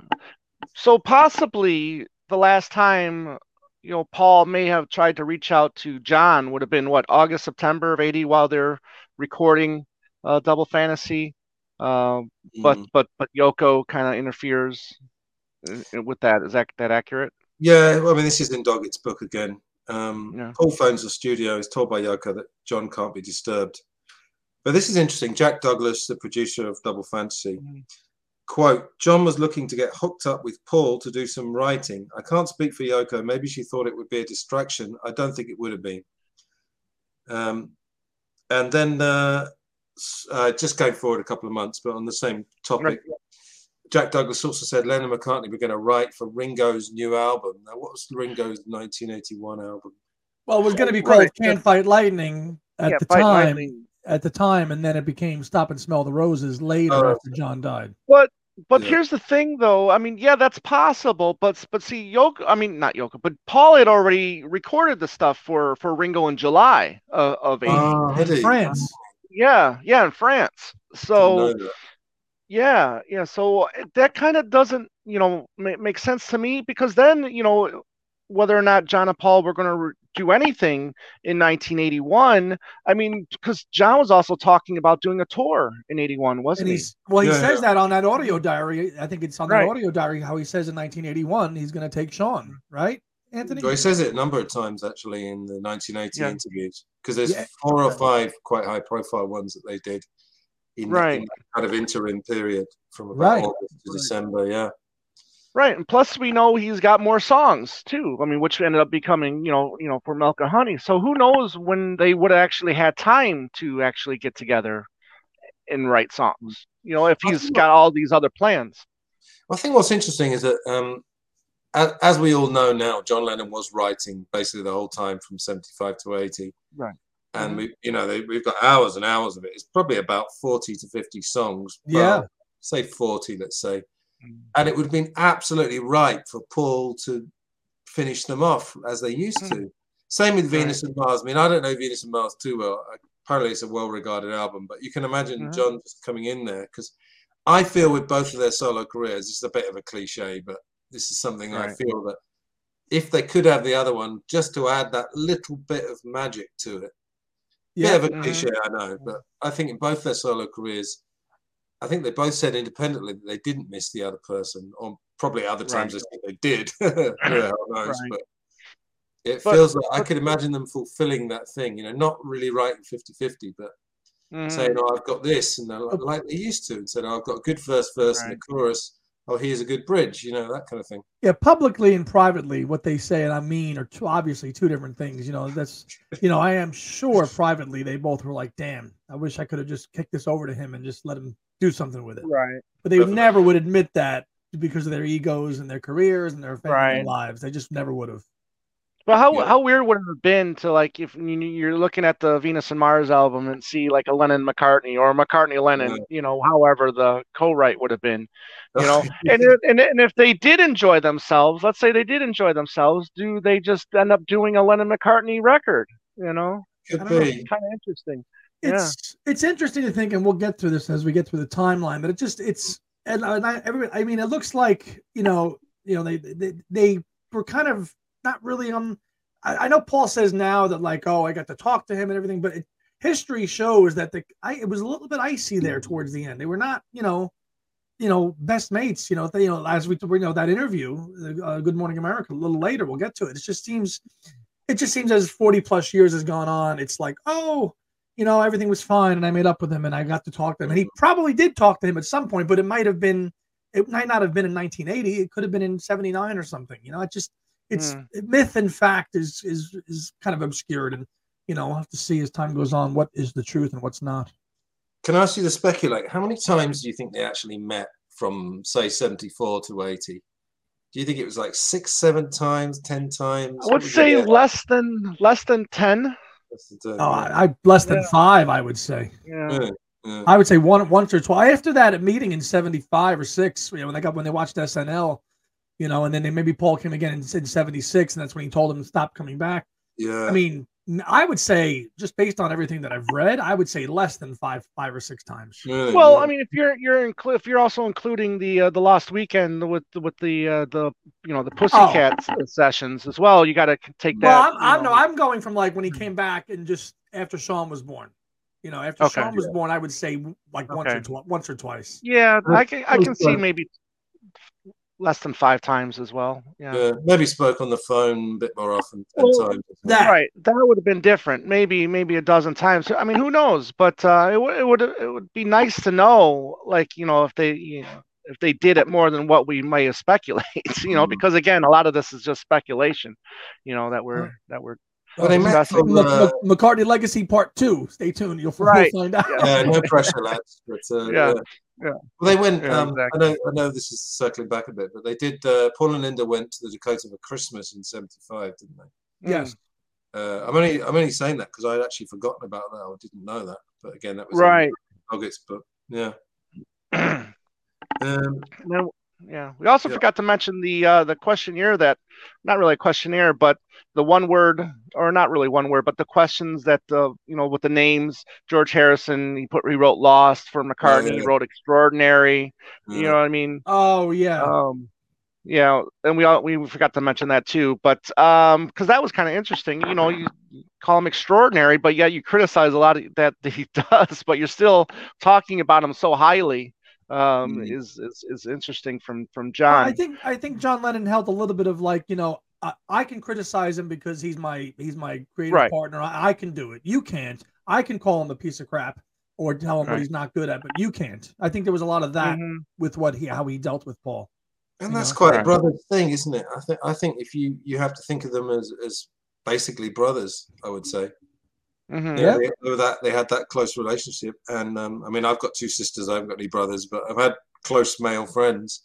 so possibly the last time, you know, Paul may have tried to reach out to John would have been what August, September of '80 while they're recording uh, Double Fantasy. Uh, but
mm.
but but Yoko kind of interferes uh, with that. Is that that accurate?
Yeah, well, I mean, this is in Doggett's book again. Um,
Yeah.
Paul phones the studio. Is told by Yoko that John can't be disturbed. But this is interesting. Jack Douglas, the producer of Double Fantasy,
Mhm.
Quote: John was looking to get hooked up with Paul to do some writing. I can't speak for Yoko. Maybe she thought it would be a distraction. I don't think it would have been. Um, and then uh, uh, just going forward a couple of months, but on the same topic,
Right.
Jack Douglas also said Lennon McCartney were going to write for Ringo's new album. Now, what was Ringo's 1981 album?
Well, it was going to be called
Right.
"Can't Fight Lightning" at
yeah,
the
Fight
time.
Lightning.
At the time, and then it became "Stop and Smell the Roses" later
Oh.
after John died.
But but
Yeah.
here's the thing, though. I mean, yeah, that's possible. But but see, Yoko. I mean, not Yoko, but Paul had already recorded the stuff for for Ringo in July uh, of, of '80.
Oh, had
in? France.
yeah, yeah, in France. So yeah, yeah. So that kind of doesn't, you know, ma- make sense to me because then, you know, whether or not John and Paul were going to re- do anything in 1981, I mean, because John was also talking about doing a tour in 81, wasn't
And
he?
well, he
Yeah,
says that on that audio diary. I think it's on
Right.
that audio diary how he says in 1981 he's going to take Sean, right, Anthony?
Well, he says it a number of times actually in the 1980
Yeah.
interviews because there's
Yeah.
four or five quite high profile ones that they did in,
Right.
in that kind of interim period from about
Right.
August to December. Yeah.
Right, and plus we know he's got more songs too. I mean, which ended up becoming, you know, you know, for Milk and Honey. So who knows when they would have actually had time to actually get together and write songs? You know, if he's got all these other plans.
I think what's interesting is that, um, as, as we all know now, John Lennon was writing basically the whole time from 75 to 80.
Right.
And we, you know, they, we've got hours and hours of it. It's probably about 40 to 50 songs.
Yeah.
Say 40, let's say. And it would have been absolutely right for Paul to finish them off as they used to. Same with Venus and Mars. I mean, I don't know Venus and Mars too well. Apparently, it's a well regarded album, but you can imagine
Mhm.
John just coming in there because I feel with both of their solo careers, this is a bit of a cliche, but this is something I feel that if they could have the other one just to add that little bit of magic to it,
Yeah,
bit of a
Mhm.
cliche, I know, but I think in both their solo careers, I think they both said independently that they didn't miss the other person, or probably other times they think they did. [laughs] Who knows?
Right.
But it
But-
feels like I could imagine them fulfilling that thing, you know, not really writing 50 50, but
Mhm.
saying, Oh, I've got this, and like, like they used to, and said, oh, I've got a good first verse and a chorus. Oh, here's a good bridge, you know, that kind of thing.
yeah. Publicly and privately, what they say and I mean are two, obviously two different things. You know, that's you know, I am sure [laughs] privately they both were like, "Damn, I wish I could have just kicked this over to him and just let him do something with it."
Right.
But they
Definitely.
never would admit that because of their egos and their careers and their family
Right.
lives. They just never would have.
But how
Yeah.
how weird would it have been to like if you- you're looking at the Venus and Mars album and see like a Lennon McCartney or McCartney Lennon,
Yeah.
you know, however the co-write would have been, you know, [laughs] and if- and and if they did enjoy themselves, let's say they did enjoy themselves, do they just end up doing a Lennon McCartney record? You know,
could
don't know. It's kind of interesting. Yeah.
It's it's interesting to think, and we'll get through this as we get through the timeline. But it just it's and, I, every, I mean, it looks like you know, you know, they they, they were kind of not really on. I, I know Paul says now that like, oh, I got to talk to him and everything, but it, history shows that the I it was a little bit icy there towards the end. They were not, you know, you know, best mates. You know, they, you know, as we you know that interview, uh, Good Morning America, a little later, we'll get to it. It just seems, it just seems as forty plus years has gone on, it's like, oh, you know, everything was fine, and I made up with him, and I got to talk to him, and he probably did talk to him at some point, but it might have been, it might not have been in 1980. It could have been in 79 or something. You know, it just, it's hmm. myth and fact is is is kind of obscured, and you know, we'll have to see as time goes on what is the truth and what's not.
Can I ask you to speculate? How many times do you think they actually met from, say, 74 to 80? Do you think it was like six, seven times, 10 times?
I would say less than less than ten.
Oh, I, I less than
Yeah.
five, I would say.
Yeah.
Yeah, yeah.
I would say one once or twice after that a meeting in '75 or six. You know, when they got when they watched SNL, you know, and then they, maybe Paul came again in, in '76, and that's when he told him to stop coming back.
yeah.
I mean, I would say just based on everything that I've read, I would say less than five, five or six times.
Really,
Well,
yeah.
I mean, if you're you're inclu- if you're also including the uh, the Lost Weekend with with the uh, the you know the Pussycat sessions as well, you got to take that.
Oh. Well, I'm, I'm no,
know.
I'm going from like when he came back and just after Sean was born. You know, after
Okay.
Sean was born, I would say like once or
Okay.
twi- once or twice.
Yeah, I can I can see maybe less than five times as well. Yeah.
Yeah, maybe spoke on the phone a bit more often. at
Well,
times.
that-
Right, that would have been different. Maybe, maybe a dozen times. I mean, who knows? But uh, it would, it would, it would be nice to know, like you know, if they, you know, if they did it more than what we may have speculate. [laughs] You know,
Mhm.
because again, a lot of this is just speculation. You know that we're that we're
Well, they met from, uh,
McCartney Legacy Part Two. Stay tuned. You'll, you'll
Right.
find out.
yeah, no [laughs] pressure, lads. But, uh,
Yeah,
yeah.
Yeah.
Well, they went.
Yeah,
um,
exactly.
I know. I know this is circling back a bit, but they did. Uh, Paul and Linda went to the Dakota for Christmas in '75, didn't they?
Yes.
Uh, I'm only. I'm only saying that because I'd actually forgotten about that. I didn't know that. But again, that was
right.
August. But yeah. [clears throat] Um,
then, yeah, we also
Yeah.
forgot to mention the uh, the questionnaire that, not really a questionnaire, but the one word, or not really one word, but the questions that uh, you know with the names. George Harrison, he put he wrote Lost for McCartney. He
yeah.
wrote Extraordinary. You know what I mean?
Oh yeah.
Um, yeah, and we all we forgot to mention that too, but um, because that was kind of interesting. You know, you call him extraordinary, but yet you criticize a lot of [laughs] that he does, but you're still talking about him so highly. Um,
Mhm.
is is is interesting from from John.
I think I think John Lennon held a little bit of like you know I, I can criticize him because he's my he's my creative
Right.
partner. I, I can do it. You can't. I can call him a piece of crap or tell him
Right.
what he's not good at, but you can't. I think there was a lot of that
Mhm.
with what he how he dealt with Paul.
and that's
know?
quite a brother thing, isn't it? I think. I think if you you have to think of them as as basically brothers, I would say.
Mhm.
Yeah.
they, they were that they had that close relationship and um, i mean i've got two sisters i haven't got any brothers but i've had close male friends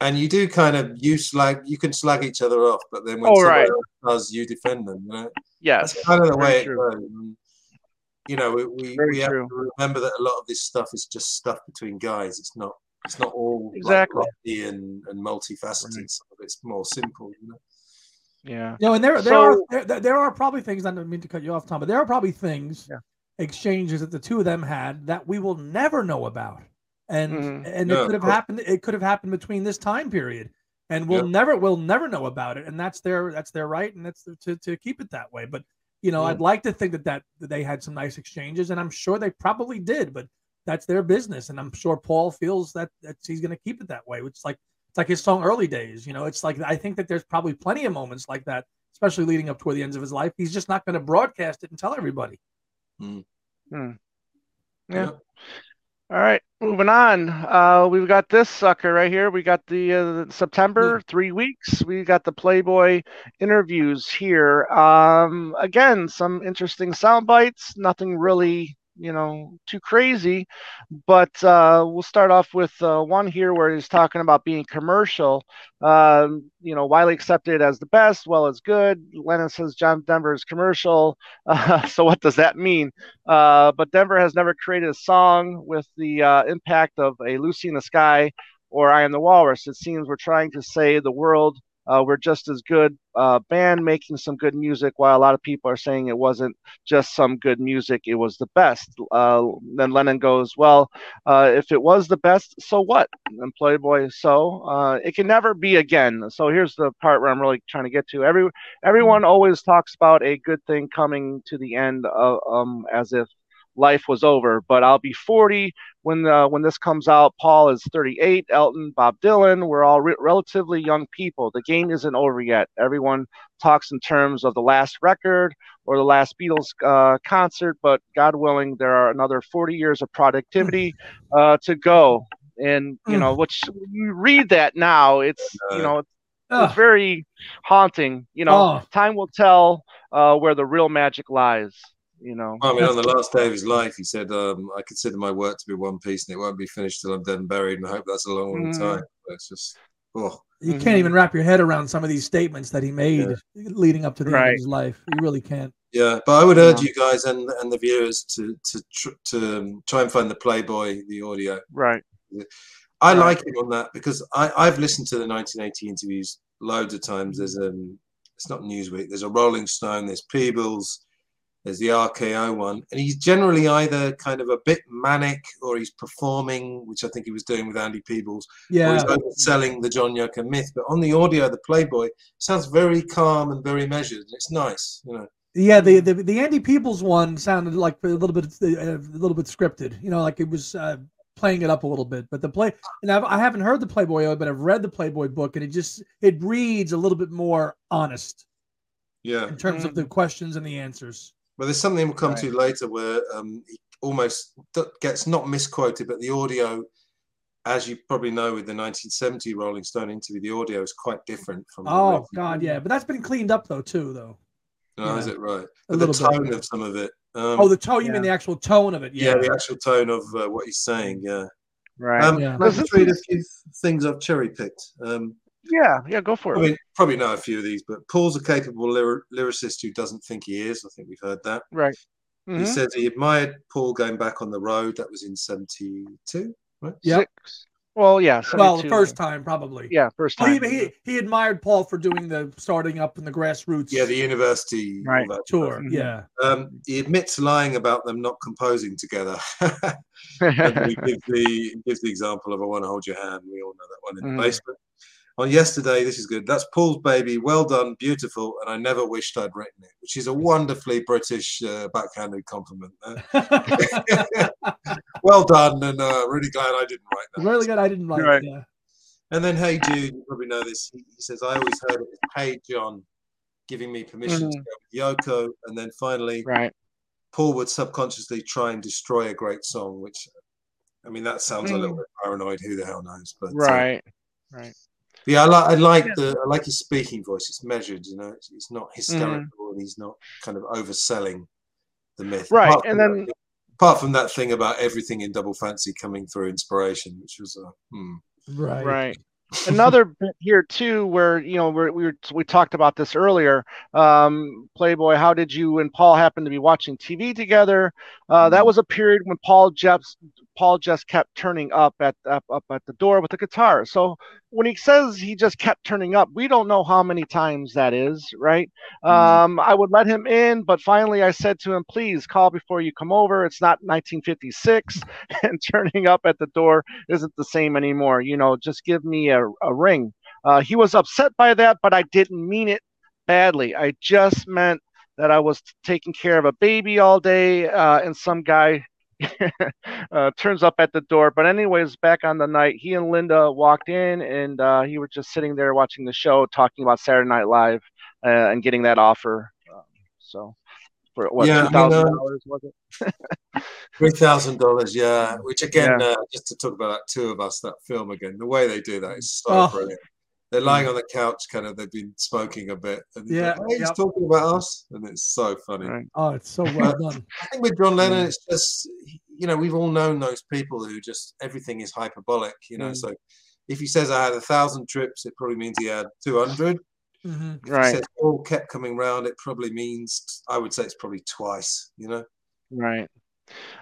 and you do kind of you slag you can slag each other off but then when
Oh,
somebody
right.
else does you defend them you know
Yes.
that's kind of the
very
way it
true.
goes And, you know we, we, we have to remember that a lot of this stuff is just stuff between guys it's not it's not all
Exactly.
like lofty and, and multifaceted
Right.
some of it's more simple you know
Yeah.
You know, and there there are
So-
there, there- there are probably things. I don't mean to cut you off, Tom, but there are probably things,
Yeah.
exchanges that the two of them had that we will never know about, and
Mhm.
and
Yeah,
it could have happened. It could have happened between this time period, and we'll
Yeah.
never we'll never know about it, and that's their that's their right, and that's to to keep it that way. But you know,
Yeah.
I'd like to think that, that that they had some nice exchanges, and I'm sure they probably did, but that's their business, and I'm sure Paul feels that that he's going to keep it that way. Which is like it's like his song "Early Days." You know, it's like I think that there's probably plenty of moments like that, especially leading up toward the ends of his life. He's just not going to broadcast it and tell everybody.
Yeah.
Yeah.
All right, moving on. Uh, we've got this sucker right here. We got the uh, September three weeks. We got the Playboy interviews here. Um, again, some interesting sound bites. Nothing really, you know, too crazy. But uh, we'll start off with uh, one here where he's talking about being commercial. Um, you know, widely accepted as the best, well as good. Lennon says John Denver is commercial. Uh, [laughs] so what does that mean? Uh, but Denver has never created a song with the uh, impact of a Lucy in the Sky or I Am the Walrus. It seems we're trying to say the world uh, we're just as good uh, band making some good music, while a lot of people are saying it wasn't just some good music, it was the best. Uh, then Lennon goes, Well, uh, if it was the best, so what? And Playboy, so uh, it can never be again. So here's the part where I'm really trying to get to. Every everyone always talks about a good thing coming to the end of, um, as if life was over. But I'll be 40 when uh, when this comes out. Paul is 38. Elton, Bob Dylan, we're all re- relatively young people. The game isn't over yet. Everyone talks in terms of the last record or the last Beatles uh, concert, but God willing, there are another 40 years of productivity [laughs] uh, to go. And you know, which you read that now, it's you know, it's
Ugh.
very haunting. You know,
Oh.
time will tell uh, where the real magic lies. You know,
I mean, on the last day of his life, he said, um, "I consider my work to be one piece, and it won't be finished till I'm dead and buried." And I hope that's a long, long
Mm.
time. But it's just, oh,
You
Mhm.
can't even wrap your head around some of these statements that he made leading up to the end of his life. You really can't.
yeah. But I would urge
Yeah.
you guys and and the viewers to to tr- to um, try and find the Playboy, the audio.
right.
I
Right.
like him on that because I I've listened to the 1980 interviews loads of times. There's um, it's not Newsweek. There's a Rolling Stone. There's Peebles. There's the RKO one, and he's generally either kind of a bit manic or he's performing, which I think he was doing with Andy Peebles, yeah. or
Yeah.
he's overselling the John Yoakum myth. But on the audio, the Playboy sounds very calm and very measured, and it's nice, you know.
Yeah, the, the the Andy Peebles one sounded like a little bit a little bit scripted. You know, like it was uh, playing it up a little bit. But the play, and I've, I haven't heard the Playboy but I've read the Playboy book, and it just it reads a little bit more honest
Yeah.
in terms of the questions and the answers.
Well, there's something we'll come
Right.
to later where um, he almost gets not misquoted, but the audio, as you probably know, with the 1970 Rolling Stone interview, the audio is quite different from.
Oh
original.
God, yeah, but that's been cleaned up though too, though.
No, is it right?
A
But the
little bit.
tone of some of it. Um,
Oh, the tone. You
yeah.
mean the actual tone of it?
yeah.
Yeah.
the actual tone of uh, what he's saying. Yeah.
Right.
Um,
Yeah.
Let's
This
read a few things I've cherry picked. Um,
yeah. Yeah. Go for it.
I mean, probably know a few of these, but Paul's a capable lyr- lyricist who doesn't think he is. I think we've heard that.
Right.
He
Mhm.
says he admired Paul going back on the road. That was in 72, right?
Yep.
Six. Well, yeah.
Well, the first time probably.
Yeah, first
Well,
time.
he, he he admired Paul for doing the starting up in the grassroots
Yeah, the university all
Right.
that
tour.
Mhm.
Yeah.
Um, he admits lying about them not composing together. [laughs] [laughs] and he gives the gives the example of "I want to hold your hand." We all know that one in
Mhm.
the basement. On yesterday, this is good. That's Paul's baby. Well done, beautiful, and I never wished I'd written it, which is a wonderfully British uh, backhanded compliment. Uh, [laughs] well done, and uh, really glad I didn't write that.
really glad I didn't write
Right.
it. Yeah.
And then, hey Jude, you probably know this. He, he says, I always heard it as Hey John, giving me permission to
Mhm.
go with Yoko. And then finally,
right.
Paul would subconsciously try and destroy a great song, which, I mean, that sounds a little bit paranoid. Who the hell knows? But uh,
Right. Right.
yeah, I like I like
Yeah.
the I like his speaking voice. It's measured, you know. It's, it's not hysterical, and he's not kind of overselling the myth.
Right,
Apart
and then-
that- apart from that thing about everything in Double Fantasy coming through inspiration, which was uh, hmm.
Right.
Right. Another bit here too, where you know we're, we were, we talked about this earlier. Um, Playboy, how did you and Paul happen to be watching TV together? Uh, that
Mhm.
was a period when Paul just Paul just kept turning up at up, up at the door with the guitar. So when he says he just kept turning up, we don't know how many times that is, right?
Mhm.
Um, I would let him in, but finally I said to him, "Please call before you come over. It's not 1956, [laughs] and turning up at the door isn't the same anymore. You know, just give me a, a ring." Uh, he was upset by that, but I didn't mean it badly. I just meant that I was taking care of a baby all day, uh, and some guy [laughs] uh, turns up at the door. But anyways, back on the night, he and Linda walked in, and uh, he was just sitting there watching the show, talking about Saturday Night Live, uh, and getting that offer. Um, so, for what
Yeah, I
thousand
uh,
dollars was it?
Three thousand dollars, yeah. Which again, uh, just to talk about that two of us, that film again, the way they do that is so
Oh.
brilliant. They're lying on the couch, kind of. They've been smoking a bit, and
Yeah,
like, "Hey, he's
yep.
talking about us, and it's so funny.
Right.
Oh, it's so well done.
I think with John Lennon, it's just you know we've all known those people who just everything is hyperbolic. You know,
Mm.
so if he says I had a thousand trips, it probably means he had two hundred.
Hmm
Right.
he says all kept coming round, it probably means I would say it's probably twice. You know.
Right.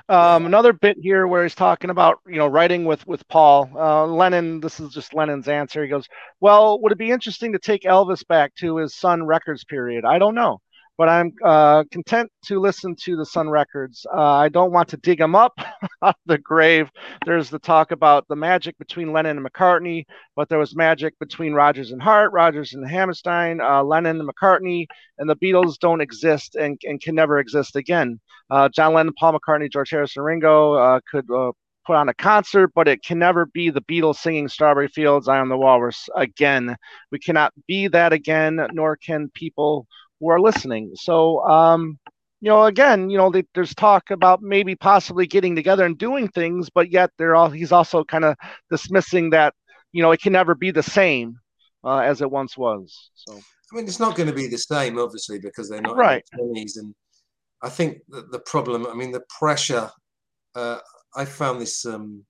Um, another bit here where he's talking about you know writing with with Paul uh, Lennon. This is just Lennon's answer. He goes, "Well, would it be interesting to take Elvis back to his Sun Records period? I don't know, but I'm uh, content to listen to the Sun Records. Uh, I don't want to dig them up [laughs] out of the grave. There's the talk about the magic between Lennon and McCartney, but there was magic between Rodgers and Hart, Rodgers and Hammerstein, uh, Lennon and McCartney, and the Beatles don't exist and, and can never exist again." Uh, John Lennon, Paul McCartney, George Harrison, Ringo uh, could uh, put on a concert, but it can never be the Beatles singing Strawberry Fields, I Am the Walrus again. We cannot be that again, nor can people who are listening. So, um, you know, again, you know, they, there's talk about maybe possibly getting together and doing things, but yet they're all he's also kind of dismissing that, you know, it can never be the same uh, as it once was. So,
I mean, it's not going to be the same, obviously, because they're not
Right.
20s. And I think that the problem, I mean, the pressure. Uh, I found this. Um,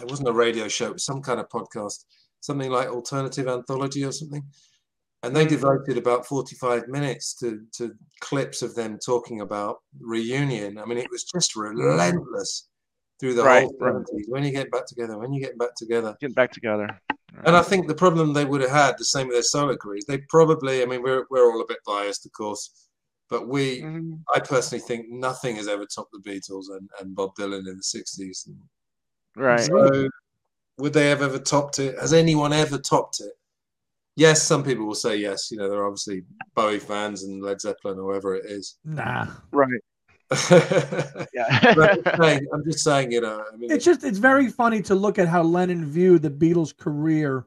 it wasn't a radio show; it was some kind of podcast, something like Alternative Anthology or something. And they devoted about forty-five minutes to to clips of them talking about reunion. I mean, it was just relentless through the
Right,
whole
right.
70s. When you get back together, when you get back together.
getting back together.
And I think the problem they would have had, the same with their solo careers, they probably, I mean, we're, we're all a bit biased, of course, but we,
Mhm.
I personally think nothing has ever topped the Beatles and, and Bob Dylan in the 60s. And
Right.
so, would they have ever topped it? Has anyone ever topped it? Yes, some people will say yes. You know, they're obviously Bowie fans and Led Zeppelin or whoever it is.
Nah.
Right. [laughs] yeah.
I'm, just saying, I'm just saying, you know. I mean,
it's just it's very funny to look at how Lennon viewed the Beatles' career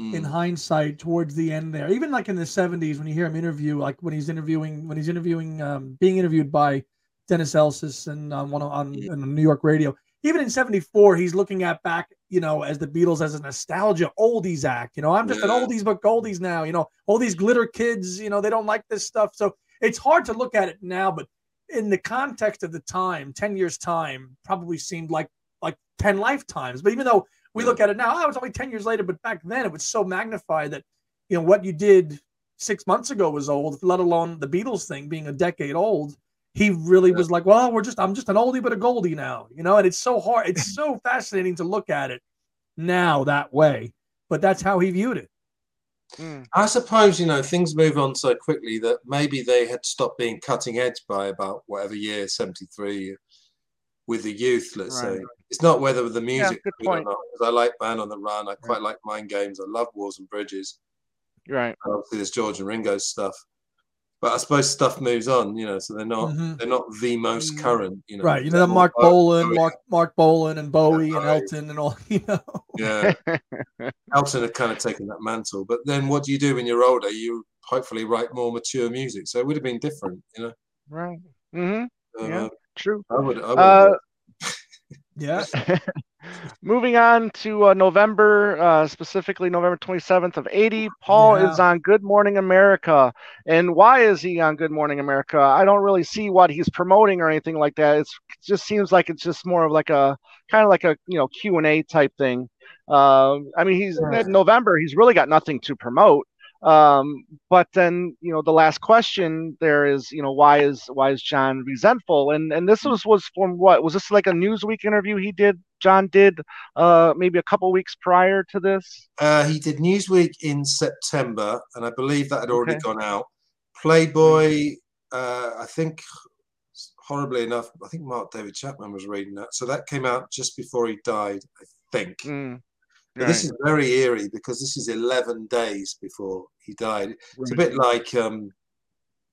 mm,
in hindsight towards the end there. Even like in the 70s when you hear him interview, like when he's interviewing when he's interviewing um, being interviewed by Dennis Elsas and on one on,
Mm.
on New York radio. Even in 74, he's looking at back, you know, as the Beatles as a nostalgia oldies act. You know, I'm just an oldies but goldies now. You know, all these glitter kids, you know, they don't like this stuff. So it's hard to look at it now, but in the context of the time, 10 years time probably seemed like like 10 lifetimes. But even though we
Yeah.
look at it now, oh, it's only 10 years later, but back then it was so magnified that you know what you did six months ago was old, let alone the Beatles thing being a decade old. He really
Yeah.
was like, Well, we're just I'm just an oldie but a goldie now, you know, and it's so hard, it's [laughs] so fascinating to look at it now that way. But that's how he viewed it.
Mm,
I suppose you know things move on so quickly that maybe they had stopped being cutting edge by about whatever year, seventy three, with the youth. Let's say it's not whether the music.
good
is or
point.
not, 'cause I like Band on the Run. I quite like Mind Games. I love Walls and Bridges.
right.
Obviously, there's George and Ringo's stuff, but I suppose stuff moves on. You know, so they're not
Mhm.
they're not the most
Mm.
current. You know,
Right. You know,
They're
the
more Marc
Bolan, Mark Marc Bolan and Bowie and Elton and all, [laughs] you know.
Yeah, [laughs] Elton had kind of taken that mantle. But then, what do you do when you're older? You hopefully write more mature music. So it would have been different. You know.
right. Mm-hmm.
Uh,
Yeah. True.
I would. I would
Uh, [laughs]
Yeah.
Moving on to uh, November, uh, specifically November 27th of 80, Paul
Yeah.
is on Good Morning America. And why is he on Good Morning America? I don't really see what he's promoting or anything like that. It's, it just seems like it's just more of like a kind of like a you know Q and A type thing. Um, I mean, he's in November. He's really got nothing to promote. Um, but then you know the last question there is you know why is why is John resentful? And and this was was from what was this like a Newsweek interview he did? John did uh maybe a couple weeks prior to this.
Uh, he did Newsweek in September, and I believe that had already
Okay.
gone out. Playboy, uh, I think, horribly enough, I think Mark David Chapman was reading that. So that came out just before he died, I think.
Mm,
But this is very eerie because this is 11 days before he died. It's a bit like, um,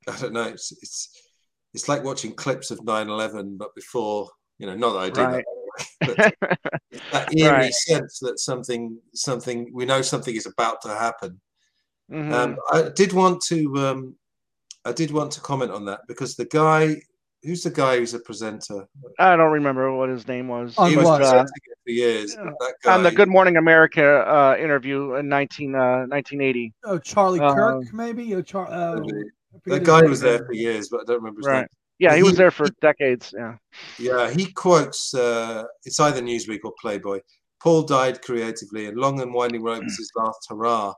I don't know, it's, it's, it's like watching clips of 9 11, but before, you know, not that I do
Right.
that, but [laughs] that eerie
Right.
sense that something, something, we know something is about to happen.
Mhm.
Um, I did want to, um, I did want to comment on that because the guy, who's the guy who's a presenter?
I don't remember what his name was.
On
he
but,
was
what?
uh,
presenting it for years. but guy,
on the Good Morning America uh, interview in 19, uh, 1980.
Oh, Charlie
Uh,
Kirk, maybe. Oh, Char- uh,
Maybe. That guy was there for years, but I don't remember his name.
Right. Yeah, he was there for decades. Yeah.
Yeah, he quotes, uh, it's either Newsweek or Playboy. Paul died creatively, and Long and Winding Road was his last hurrah.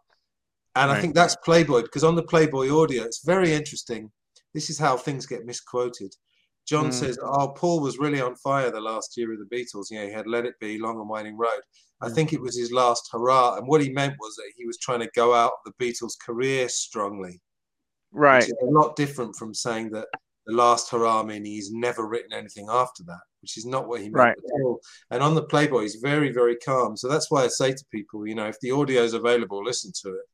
And I think that's Playboy because on the Playboy audio, it's very interesting. This is how things get misquoted. John
Mm.
says, "Oh, Paul was really on fire the last year of the Beatles. You know, he had Let It Be, Long and Winding Road. I think it was his last hurrah, and what he meant was that he was trying to go out the Beatles' career strongly,
Right.
which is a lot different from saying that the last hurrah meaning he's never written anything after that, which is not what he meant
Right.
at all. And on the Playboy, he's very, very calm. So that's why I say to people, you know, if the audio is available, listen to it.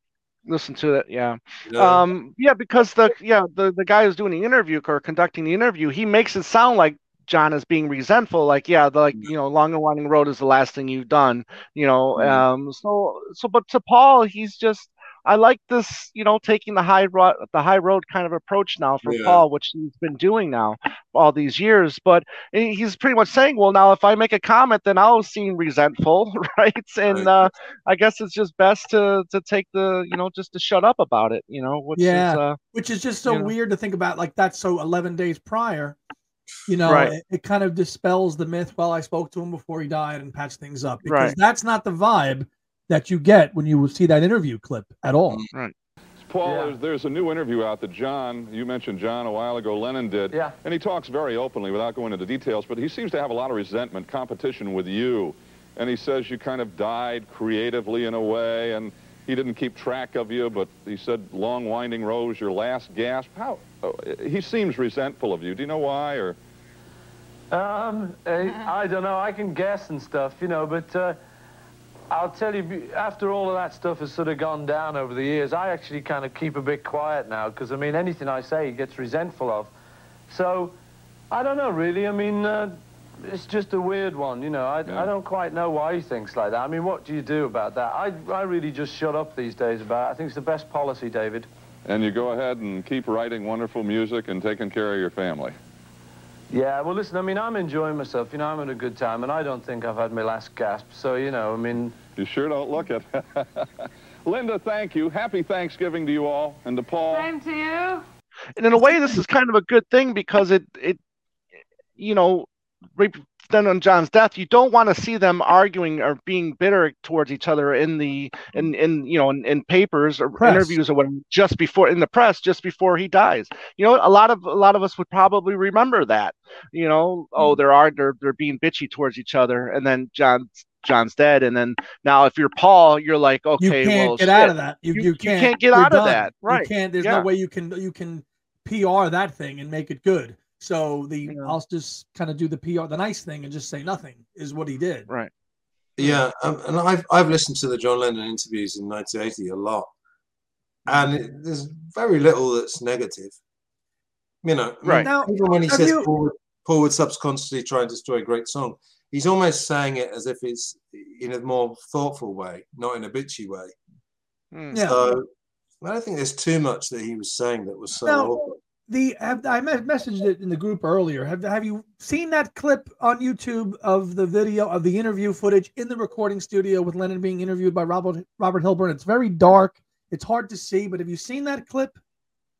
Listen to it. Yeah.
You?
Um. Yeah, because the yeah the the guy who's doing the interview or conducting the interview, he makes it sound like John is being resentful. Like, yeah, the, like you know, Long and Winding Road is the last thing you've done. You know.
Mhm.
Um. So so, but to Paul, he's just. I like this, you know, taking the high road, the high road kind of approach now for
Yeah.
Paul, which he's been doing now all these years. But he's pretty much saying, well, now if I make a comment, then I'll seem resentful, [laughs] right? And
Right.
uh, I guess it's just best to to take the, you know, just to shut up about it, you know, which
Yeah.
is uh,
which is just so
you know.
weird to think about like that's so 11 days prior you know
Right.
it, it kind of dispels the myth well i spoke to him before he died and patched things up because
Right.
that's not the vibe that you get when you see that interview clip at all
Mm.
Paul,
Yeah.
there's, there's a new interview out that John, you mentioned John a while ago, Lennon did.
Yeah.
And he talks very openly without going into details, but he seems to have a lot of resentment, competition with you. And he says you kind of died creatively in a way, and he didn't keep track of you, but he said long winding road, your last gasp. How? oh, he seems resentful of you. Do you know why? Or
Um, eh, I don't know. I can guess and stuff, you know, but uh, I'll tell you, after all of that stuff has sort of gone down over the years, I actually kind of keep a bit quiet now because, I mean, anything I say he gets resentful of. So I don't know, really. I mean, uh, it's just a weird one, you know. I,
Yeah.
I don't quite know why he thinks like that. I mean, what do you do about that? I, I really just shut up these days about it. I think it's the best policy, David.
And you go ahead and keep writing wonderful music and taking care of your family.
Yeah, well, listen, I mean, I'm enjoying myself. You know, I'm having a good time, and I don't think I've had my last gasp. So, you know, I mean,
You sure don't look it. [laughs] Linda, thank you. Happy Thanksgiving to you all and to Paul.
Same to you.
and in a way this is kind of a good thing because it it you know right then on John's death you don't want to see them arguing or being bitter towards each other in the in in you know in, in papers or
Press.
interviews or whatever just before in the press just before he dies you know a lot of a lot of us would probably remember that you know oh mm. they're are they're, they're being bitchy towards each other and then John's John's dead and then now if you're Paul you're like
You
okay
can't
well
get out of that. You,
You-
you,
you
can't.
can't get out of that. Right.
You can't. There's
Yeah.
no way you can you can PR that thing and make it good. So the
Yeah.
I'll just kind of do the PR, the nice thing, and just say nothing is what he did.
right
Yeah, um, and I've I've listened to the John Lennon interviews in 1980 a lot, and it, there's very little that's negative. You know,
Right.
Now,
Even when he says
you-
Paul, would- Paul would subconsciously try and destroy a great song, he's almost saying it as if it's in a more thoughtful way, not in a bitchy way.
Hmm.
Yeah.
So I don't think there's too much that he was saying that was so.
Now,
awful.
The have, I messaged it in the group earlier. Have have you seen that clip on YouTube of the video of the interview footage in the recording studio with Lennon being interviewed by Robert Robert Hilburn? It's very dark. It's hard to see, but have you seen that clip?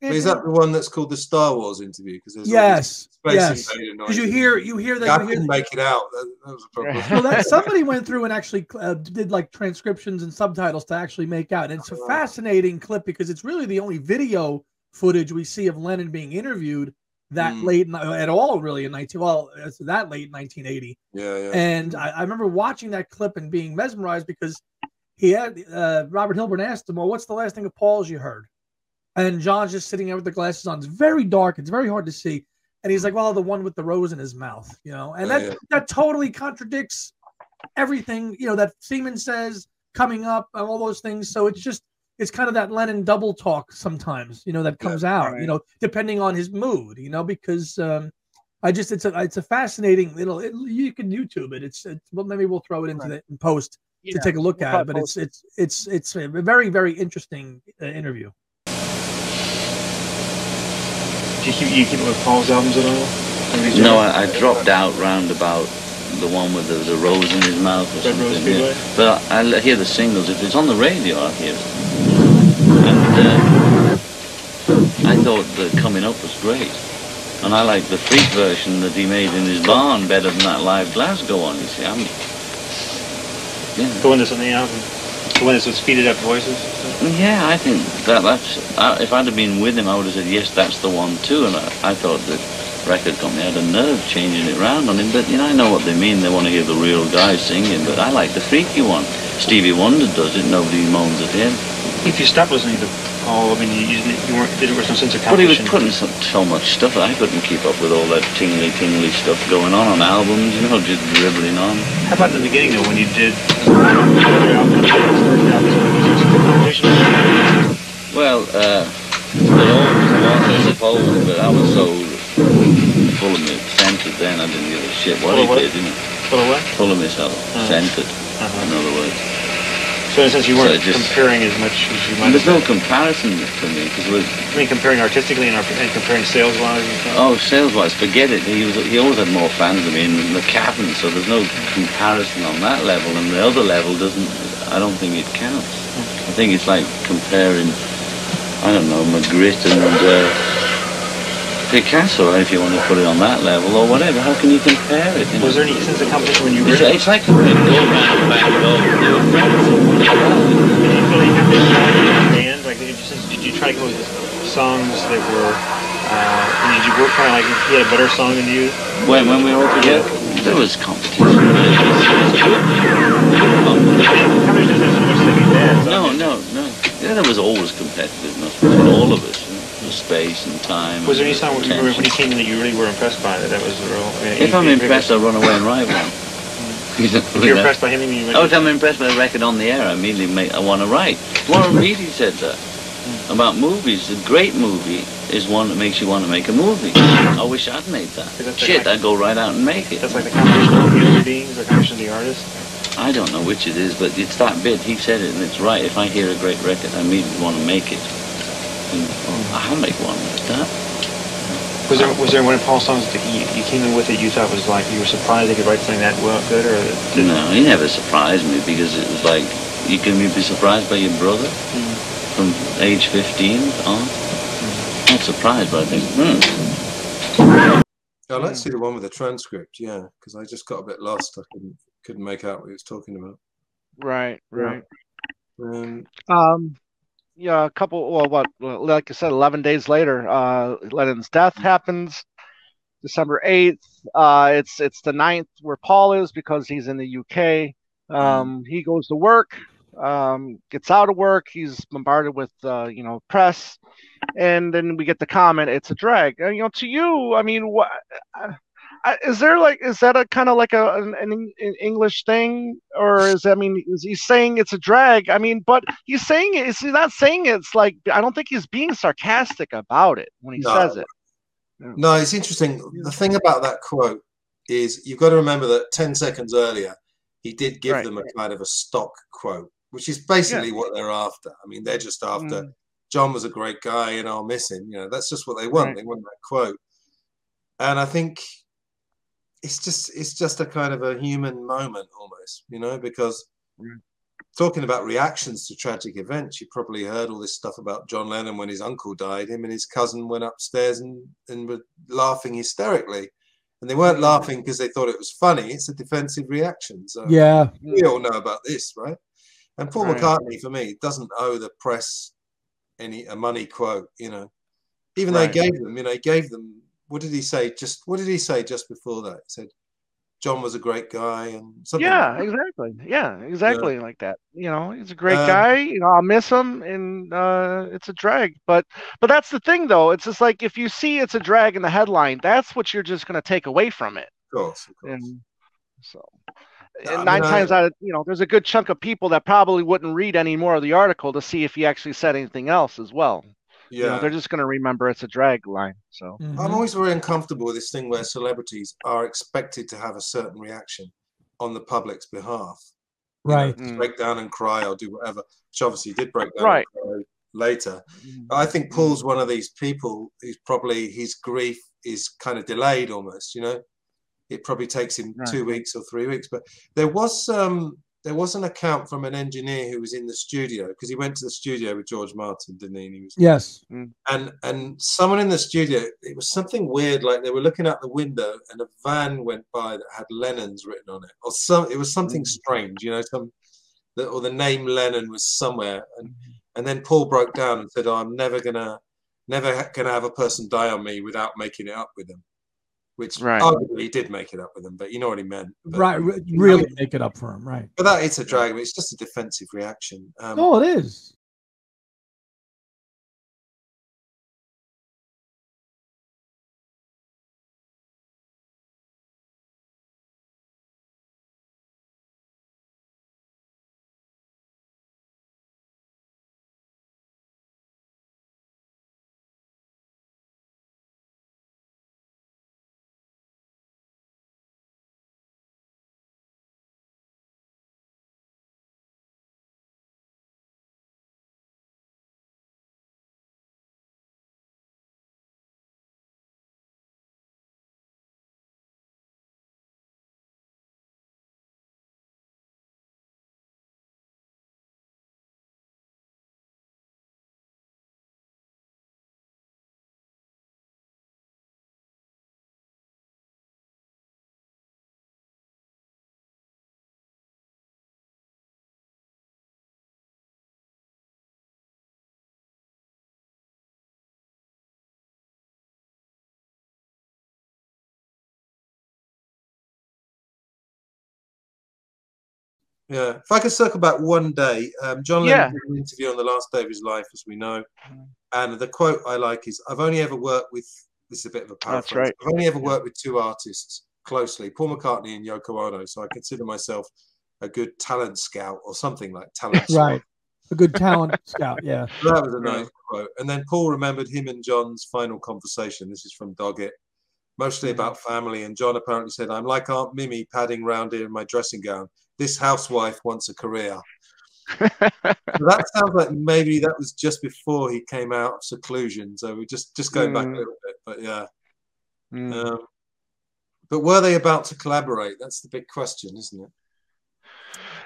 Is that the one that's called the Star Wars interview? Because there's
Yes,
these space
yes. Because you hear you hear that
I
you hear
couldn't
the-
make it out. That, that was a problem.
well, that [laughs] somebody went through and actually uh, did like transcriptions and subtitles to actually make out. And it's a
Oh.
fascinating clip because it's really the only video footage we see of Lennon being interviewed that
Mm.
late at all, really in 19 well, that late in 1980.
Yeah, yeah.
And I, I remember watching that clip and being mesmerized because he had uh, Robert Hilburn asked him, "Well, what's the last thing of Paul's you heard?" And John's just sitting there with the glasses on. It's very dark. It's very hard to see. And he's like, "Well, the one with the rose in his mouth," you know. And that
yeah.
that totally contradicts everything you know that Seaman says coming up and all those things. So it's just it's kind of that Lennon double talk sometimes, you know, that comes out,
right.
you know, depending on his mood, you know, because um, I just it's a it's a fascinating little. It, you can YouTube it. It's, it's well maybe we'll throw it into the in post
Yeah,
to take a look
we'll
at it. But it's it's it's it's a very very interesting uh, interview.
Do you keep, you keep up with Paul's albums at all?
No, I, I dropped out round about the one with the, the rose in his mouth or
Red
something. yeah. But I, I hear the singles. If it's on the radio, I hear it. And uh, I thought the coming up was great. And I like the freak version that he made in his barn better than that live Glasgow one. You see, I'm. Yeah.
The one that's on the album. The one that's with speeded up voices.
Yeah, I think that that's. I, if I'd have been with him, I would have said yes, that's the one too. And I, I thought the record company had a nerve changing it round on him. But you know, I know what they mean. They want to hear the real guy singing. But I like the freaky one. Stevie Wonder does it. Nobody moans at him.
If you stop listening to Paul, I mean, you, you, weren't, there was no sense of
But he was putting so, so much stuff. I couldn't keep up with all that tingly, tingly stuff going on on albums. You know, just dribbling on.
How about the beginning, though, when you did your album, first album, was there some competition?
Well, uh, there always was, I suppose, but I was so full of me, centered then, I didn't give a shit what
Full
he did, you know.
Full of what?
Full of myself,
Uh-huh.
centered,
Uh-huh.
in other words.
So in a sense, you weren't
So just-
comparing as much as you might
there's no comparison to me, because
I mean, comparing artistically and, and comparing sales-wise and stuff.
oh, sales-wise, forget it. He was he always had more fans than me in the cabin, so there's no comparison on that level. And the other level doesn't. I don't think it counts. I think it's like comparing, I don't know, Magritte and uh, Picasso, if you want to put it on that level, or whatever. How can you compare it? you know?
Was there any sense of competition when you were
It's, it's like a big go round back go. They were friends.
Did you feel like you had this song in your band? Like, did you, did you try to come up with songs that were, uh, did you work kind of like he had a better song than you?
When, when we were all together, there was competition. It was, it was good. Competition.
Competition isn't so much like your dad's.
No, no, no. Yeah, there was always competitiveness between all of us. Space and time.
Was there any song when you, were, when you came in that you really were impressed by that? That was the real. I mean,
If I'm impressed, I'll run away and write one. Mm. You know,
If you're impressed by him, you
Oh, if I'm impressed by a record on the air, I immediately make, I want to write. Warren [laughs] Beatty said that about movies. A great movie is one that makes you want to make a movie. I wish I'd made that. Shit, I'd go right out and make it.
That's like the combination of human beings, the combination of the artist.
I don't know which it is, but it's that bit. He said it, and it's right. If I hear a great record, I immediately want to make it. And, oh, I'll make one like that.
Was there was there one of Paul's songs that you, you came in with that you thought was like you were surprised they could write something that well good, or did
No, he never surprised me because it was like, you can be surprised by your brother from age 15 on. Not surprised, but I think, hmm.
Oh, let's see the one with the transcript. Yeah, because I just got a bit lost. I couldn't couldn't make out what he was talking about.
Right, right.
Um,
Um, yeah, a couple. Well, what? Like I said, eleven days later, uh, Lennon's death happens. December eighth. Uh, it's it's the 9th where Paul is because he's in the UK. Um, he goes to work. Um, gets out of work. He's bombarded with uh, you know press, and then we get the comment, "It's a drag." Uh, you know, to you, I mean, what? Is there like is that a kind of like a an, an Eng- English thing, or is I mean, is he saying it's a drag? I mean, but he's saying it. He's not saying it's like I don't think he's being sarcastic about it when he
No.
says it.
no, it's interesting. The thing about that quote is you've got to remember that 10 seconds earlier, he did give
Right.
them a kind of a stock quote, which is basically what they're after. I mean, they're just after
Mm.
John was a great guy and I'll miss him. You know, that's just what they want.
Right.
They want that quote. And I think it's just it's just a kind of a human moment almost, you know, because
Mm.
talking about reactions to tragic events, you probably heard all this stuff about John Lennon when his uncle died. Him and his cousin went upstairs and, and were laughing hysterically. And they weren't laughing because they thought it was funny. It's a defensive reaction. So
Yeah.
we all know about this, right? And Paul
Right.
McCartney, for me, doesn't owe the press any a money quote. You know, even though
Right.
he gave them, you know, he gave them. What did he say? Just what did he say just before that? He said, "John was a great guy," and something.
Yeah,
like
exactly. Yeah, exactly like that. You know, he's a great
Um,
guy. You know, I'll miss him, and uh, it's a drag. But but that's the thing, though. It's just like if you see it's a drag in the headline, that's what you're just going to take away from it.
Of course, of course.
And so,
I
and nine
I-
times out of you know, there's a good chunk of people that probably wouldn't read any more of the article to see if he actually said anything else as well. You know,
yeah.
they're just going to remember it's a drag line. So
Mhm.
I'm always very uncomfortable with this thing where celebrities are expected to have a certain reaction on the public's behalf. You know,
Right.
Mm.
break down and cry or do whatever, which obviously did break down
Right.
and cry later. I think Paul's one of these people who's probably his grief is kind of delayed almost, you know. It probably takes him
Right.
two weeks or three weeks. But there was um there was an account from an engineer who was in the studio because he went to the studio with George Martin, didn't he? And he was
Yes. Mm.
and and someone in the studio it was something weird like they were looking out the window and a van went by that had lennon's written on it or some it was something mm. strange you know some the, or the name lennon was somewhere. And mm-hmm. and then paul broke down and said oh, i'm never gonna never ha- gonna have a person die on me without making it up with them which
Right.
arguably he did make it up with him, but you know what he meant but,
Right. re- Really make it up for him. Right.
but that it's a drag it's just a defensive reaction um,
Oh, it is.
Yeah, if I could circle back one day, um, John
Yeah.
Lennon did an interview on the last day of his life, as we know, and the quote I like is, "I've only ever worked with." This is a bit of a
That's
paraphrase.
right.
I've only ever worked with two artists closely, Paul McCartney and Yoko Ono. So I consider myself a good talent scout or something like talent. [laughs] Scout.
Right. A good talent scout. Yeah. [laughs]
That was a nice quote. And then Paul remembered him and John's final conversation. This is from Doggett, mostly
Mm-hmm.
about family. And John apparently said, I'm like Aunt Mimi padding round here in my dressing gown. This housewife wants a career. [laughs] So that sounds like maybe that was just before he came out of seclusion. So we're just, just going back a
Mm.
little bit. But yeah.
Mm.
Um, but were they about to collaborate? That's the big question, isn't it?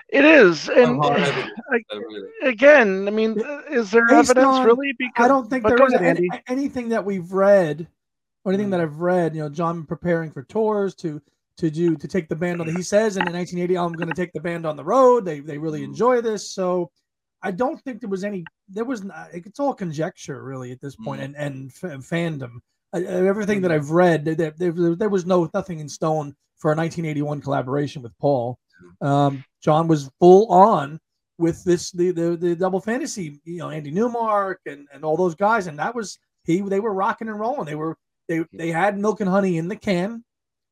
It is, and
evidence
I-
is there, really?
again, I mean, is there
Based
evidence
on-
really? Because
I don't think
but
there
go
is
ahead,
any- anything that we've read or anything
Mm.
that I've read. You know, John preparing for tours to to do to take the band on. The, he says and in the 1980, I'm going to take the band on the road. They they really
Mm.
enjoy this. So I don't think there was any. There was not. It's all conjecture really at this point
Mm.
and and f- fandom. Uh, everything that I've read, there, there, there was no nothing in stone for a 1981 collaboration with Paul. Um, John was full on with this the, the the double fantasy, you know, Andy Newmark and and all those guys, and that was he. They were rocking and rolling. They were they they had Milk and Honey in the can,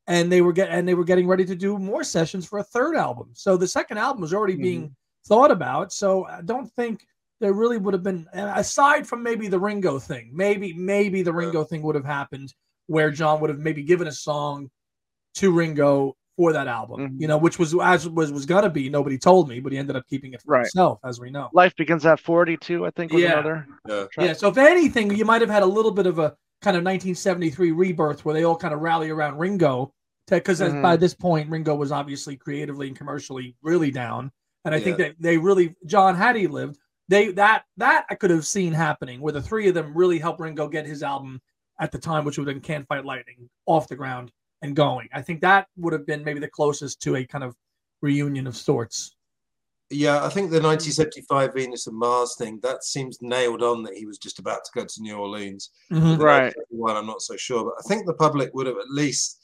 and they were get and they were getting ready to do more sessions for a third album. So the second album was already being thought about. So I don't think there really would have been aside from maybe the Ringo thing. Maybe maybe the Ringo thing would have happened where John would have maybe given a song to Ringo for that album,
Mhm.
you know, which was as was was gonna be. Nobody told me, but he ended up keeping it for
Right.
himself, as we know.
Life begins at 42, I think, was
Yeah.
another.
Yeah.
Yeah. So if anything, you might have had a little bit of a kind of 1973 rebirth where they all kind of rally around Ringo, because
Mhm.
by this point Ringo was obviously creatively and commercially really down, and I think that they really John had he lived, they that that I could have seen happening where the three of them really helped Ringo get his album at the time, which would have been Can't Fight Lightning off the ground and going. I think that would have been maybe the closest to a kind of reunion of sorts.
Yeah, I think the 1975 Venus and Mars thing that seems nailed on that he was just about to go to New Orleans.
Mhm.
Right.
1971, I'm not so sure, but I think the public would have at least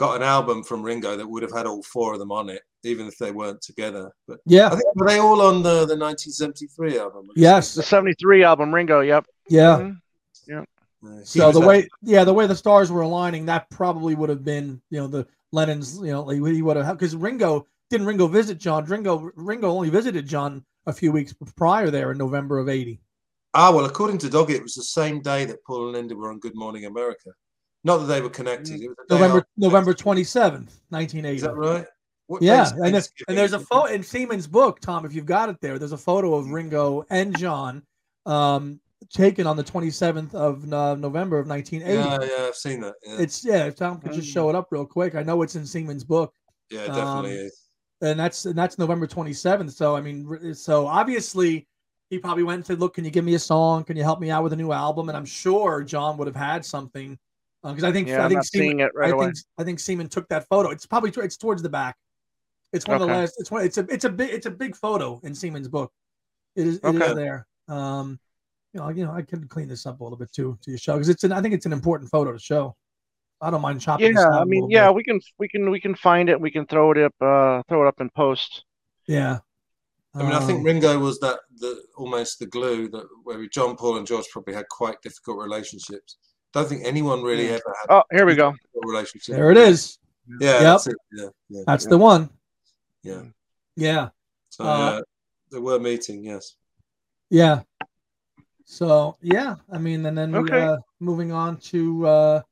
got an album from Ringo that would have had all four of them on it, even if they weren't together. But yeah, I
Yeah.
think were they all on the the 1973 album?
Yes.
The 73 album, Ringo, yep.
Yeah.
Mhm.
Uh, he
So the
at-
way, yeah, the way the stars were aligning, that probably would have been, you know, the Lennon's, you know, he would have because Ringo didn't Ringo visit John. Ringo Ringo only visited John a few weeks prior there in November of '80.
Ah, well, according to Doggett, it was the same day that Paul and Linda were on Good Morning America. Not that they were connected. It was
November
after.
November twenty seventh, nineteen eighty.
Is that right? What
Yeah, and, there's, and there's a photo in Seaman's book, Tom. If you've got it there, there's a photo of Ringo and John, um, taken on the 27th of uh, November of 1980.
Yeah, yeah, I've seen that. Yeah,
It's yeah. If Tom could just show it up real quick, I know it's in Seaman's book.
yeah it definitely
um,
is.
and that's and that's November 27th. So I mean, so obviously he probably went and said, "Look, can you give me a song? Can you help me out with a new album?" And I'm sure John would have had something because I think
Yeah,
I think
not seeing it right
I
away.
think I think Seaman took that photo. It's probably it's towards the back. It's one of the last. It's one. It's a it's a big it's a big photo in Seaman's book. It is it is
Okay.
there. Um, you know, you know, I can clean this up a little bit too to your show because it's an I think it's an important photo to show. I don't mind chopping. this
Yeah, I mean, yeah,
bit.
we can we can we can find it. We can throw it up, uh, throw it up in post.
yeah.
I mean, I think
Um,
Ringo was that the almost the glue that where John Paul and George probably had quite difficult relationships. Don't think anyone really ever had
Oh, here we go.
relationship.
there it is.
Yeah,
Yep.
that's it. Yeah, yeah,
That's the one.
yeah.
Yeah.
So
Uh,
yeah, they were meeting. Yes.
Yeah. So yeah, I mean, and then we,
Okay.
uh, moving on to uh,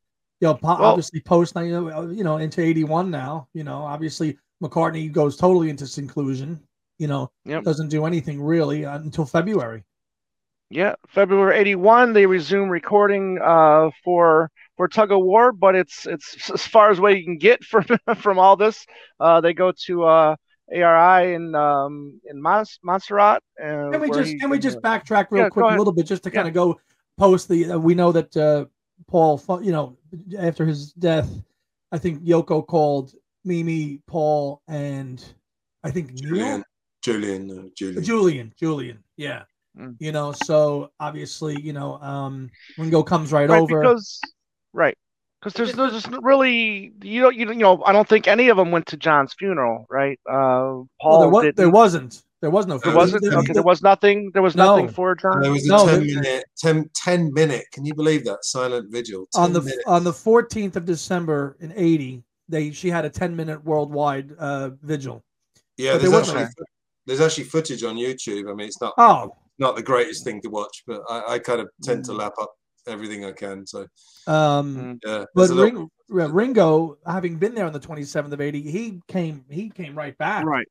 you know, po-
Well-
obviously post you know, you know into eighty one now. You know, obviously McCartney goes totally into seclusion. You know,
Yep.
doesn't do anything really uh, until February.
Yeah, February '81, they resume recording uh, for for Tug of War, but it's it's [laughs] as far as way you can get from [laughs] from all this. Uh, they go to uh, AIR in um, in Mons- Montserrat. Uh,
Can we just
he-
can we just backtrack real
Yeah,
quick a little bit just to kind of go post the uh, we know that uh, Paul you know after his death, I think Yoko called Mimi, Paul, and I think Neil?
Julian. Julian. Uh, Julian.
Julian, Julian, yeah.
Mm.
You know, so obviously, you know, um Ringo comes right,
right
over.
because right because there's there's just really you know you you know I don't think any of them went to John's funeral, right? Uh, Paul
Well, there, was,
didn't.
there wasn't. There was no.
There
There
wasn't.
the-
Okay, there was nothing. There was
No.
nothing for John.
There was a
No,
10
there-
minute, 10, 10 minute. Can you believe that silent vigil?
on the
minutes.
on the 14th of December in 80, they she had a 10 minute worldwide uh vigil.
yeah.
but there
There's actually there's actually footage on YouTube. I mean, it's not
Oh,
not the greatest thing to watch, but I, I kind of tend to lap up everything I can. So,
um,
yeah.
but
there's a little-
uh, Ringo, having been there on the 27th of 80, he came he came right back
Right.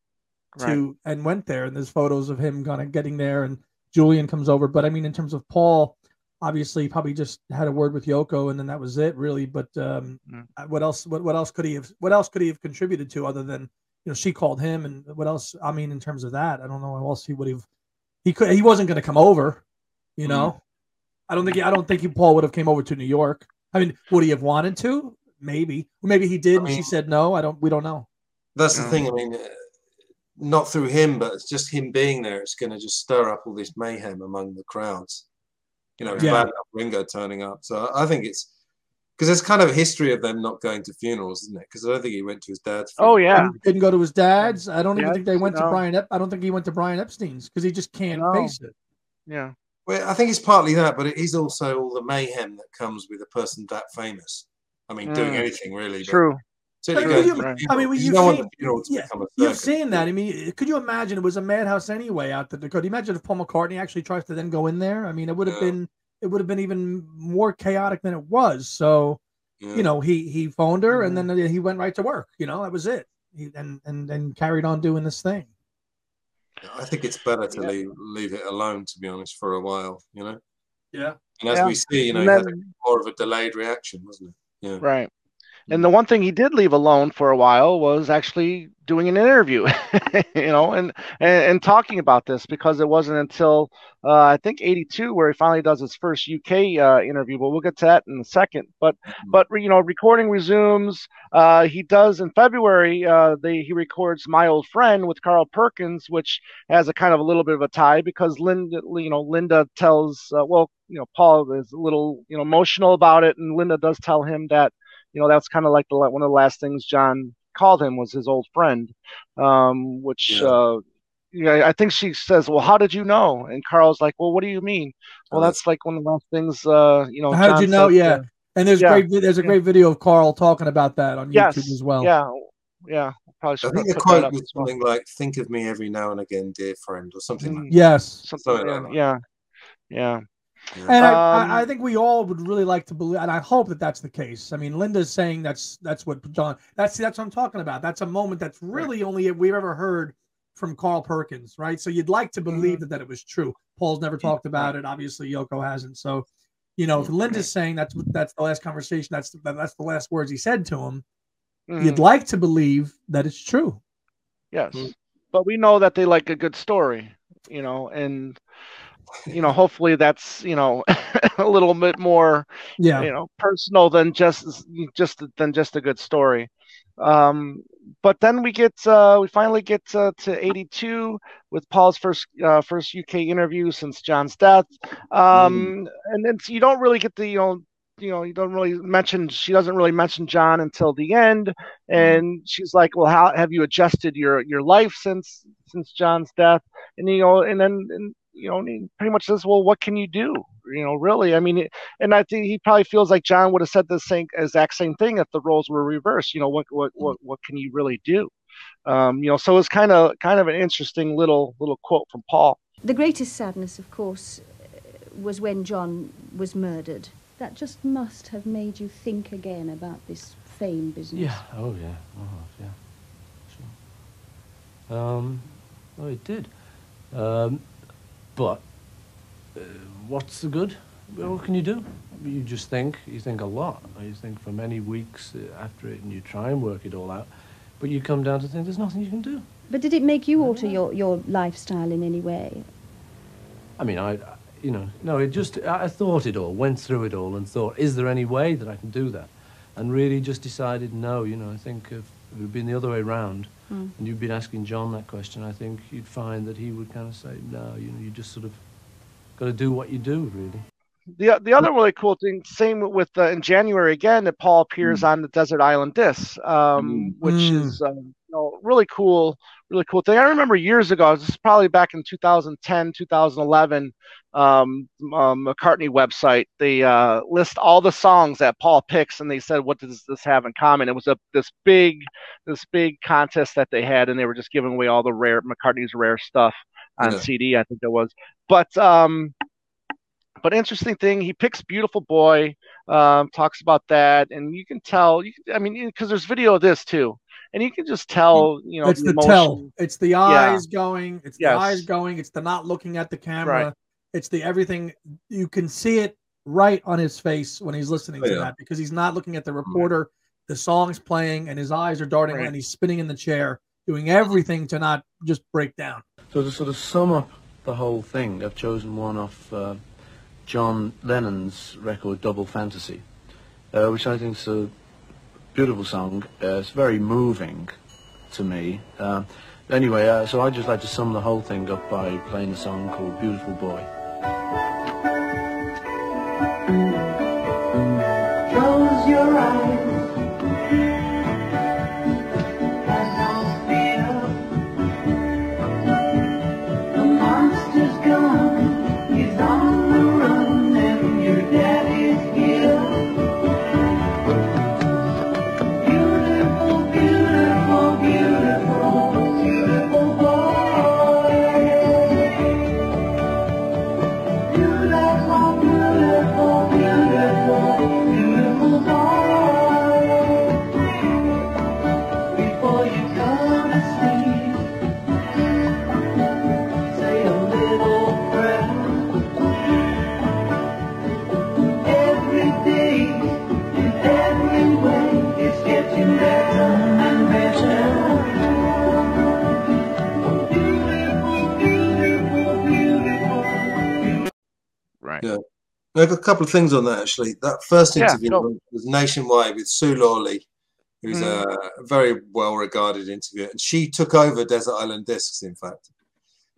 to and went there. And there's photos of him kind of getting there, and Julian comes over. But I mean, in terms of Paul, obviously, he probably just had a word with Yoko, and then that was it, really. But um,
Mm.
uh, what else? What, what else could he have? What else could he have contributed to other than you know she called him, and what else? I mean, in terms of that, I don't know how else he would have. He could. He wasn't going to come over, you know. I don't think. He, I don't think he, Paul would have came over to New York. I mean, would he have wanted to? Maybe. Maybe he did,
I
and she said no. I don't. We don't know.
That's the thing. I mean, uh, not through him, but it's just him being there. It's going to just stir up all this mayhem among the crowds. You know, it's
Yeah.
bad Ringo turning up. So I think it's because there's kind of a history of them not going to funerals, isn't it? Because I don't think he went to his dad's.
Oh yeah.
He didn't go to his dad's. I don't even think they went to. Brian. Ep- I don't think he went to Brian Epstein's because he just can't
No.
face it.
Yeah.
Well, I think it's partly that, but it is also all the mayhem that comes with a person that famous. I mean, doing
Mm.
anything really. but
True.
certainly
But
going
you-
to a
I
I
funeral,
mean,
'cause you
you've
don't
seen-
the funeral to
yeah, You've seen that. I mean, could you imagine it was a madhouse anyway out there? Could you imagine if Paul McCartney actually tries to then go in there? I mean, it would have
Yeah.
been it would have been even more chaotic than it was. So
Yeah.
you know, he he phoned her and
Mm-hmm.
then he went right to work. You know, that was it. He, and and and carried on doing this thing.
I think it's better to
Yeah.
leave leave it alone, to be honest, for a while. You know,
Yeah.
and as
Yeah.
we see, you know,
And
he had
then-
more of a delayed reaction, wasn't it? Yeah.
Right. And the one thing he did leave alone for a while was actually doing an interview, [laughs] you know, and, and and talking about this because it wasn't until uh, I think '82 where he finally does his first UK uh, interview. But we'll get to that in a second. But but you know, recording resumes. Uh, he does in February. Uh, they, he records "My Old Friend" with Carl Perkins, which has a kind of a little bit of a tie because Linda, you know, Linda tells uh, well, you know, Paul is a little you know emotional about it, and Linda does tell him that you know that's kind of like the one of the last things John called him was his old friend, um, which.
Yeah.
Uh, yeah, I think she says, "Well, how did you know?" And Carl's like, "Well, what do you mean?" Well, that's like one of the last things, uh, you know.
How did you know?
said,
Yeah. And there's
Yeah.
great there's a
Yeah.
great video of Carl talking about that on
Yes.
YouTube as well.
Yeah. Yeah. Probably
I think the quote was
as well.
something like "Think of me every now and again, dear friend," or something like
Mhm.
Yes.
Something,
Something
yeah,
like that.
yeah, yeah.
That.
And I,
Um,
I, I think we all would really like to believe, and I hope that that's the case. I mean, Linda's saying that's that's what John. That's that's what I'm talking about. That's a moment that's really only we've ever heard from Carl Perkins, right? So you'd like to believe that, that it was true. Paul's never talked about it. Obviously, Yoko hasn't. So, you know, if Linda's saying that's that's the last conversation, that's the, that's the last words he said to him. You'd
Mhm.
like to believe that it's true.
Yes,
Mm.
but we know that they like a good story, you know, and you know, hopefully that's you know [laughs] a little bit more
Yeah.
you know personal than just just than just a good story. Um, but then we get uh, we finally get uh, to 82 with Paul's first uh, first UK interview since John's death, um, and then you don't really get the you know you know you don't really mention she doesn't really mention John until the end, and she's like, well, how have you adjusted your your life since since John's death? And you know, and then and, you know, and he pretty much says, well, what can you do? You know, really, I mean, and I think he probably feels like John would have said the same exact same thing if the roles were reversed. You know, what what what what can you really do? Um, you know, so it's kind of kind of an interesting little little quote from Paul.
The greatest sadness, of course, uh, was when John was murdered. That just must have made you think again about this fame business.
Yeah. Oh, yeah. Oh, yeah. Sure. Um, well, it did. Um, but uh, what's the good? Well, what can you do? You just think. You think a lot. You think for many weeks uh, after it, and you try and work it all out. But you come down to think there's nothing you can do.
But did it make you alter your, your lifestyle in any way?
I mean, I, you know, no, it just, I I thought it all, went through it all and thought, is there any way that I can do that? And really just decided, no, you know, I think if it had been the other way around
Mm.
and you'd been asking John that question, I think you'd find that he would kind of say, no, you know, you just sort of got to do what you do, really.
The the other really cool thing, same with uh, in January again, that Paul appears on the Desert Island Disc, um, which
Mm.
is um, you know really cool, really cool thing. I remember years ago, this is probably back in 2010, 2011, um, um, McCartney website. They uh, list all the songs that Paul picks, and they said, "What does this have in common?" It was a this big this big contest that they had, and they were just giving away all the rare McCartney's rare stuff. on
Yeah.
CD, I think it was. But um, but interesting thing, he picks "Beautiful Boy," um, talks about that, and you can tell. You, I mean, because there's video of this too, and you can just tell. You know,
it's the,
emotion.
tell. It's the eyes going. It's
Yes.
the eyes going. It's the not looking at the camera.
Right.
It's the everything. You can see it right on his face when he's listening
Oh,
to
yeah.
that because he's not looking at the reporter. The song's playing and his eyes are darting
Right.
and he's spinning in the chair, doing everything to not just break down.
So to sort of sum up the whole thing, I've chosen one off uh, John Lennon's record Double Fantasy, uh, which I think is a beautiful song. Uh, it's very moving to me. Uh, anyway, uh, so I'd just like to sum the whole thing up by playing a song called Beautiful Boy.
I got a couple of things on that actually. That first
Yeah,
interview was nationwide with Sue Lawley, who's
Mhm.
a very well regarded interviewer. And she took over Desert Island Discs, in fact.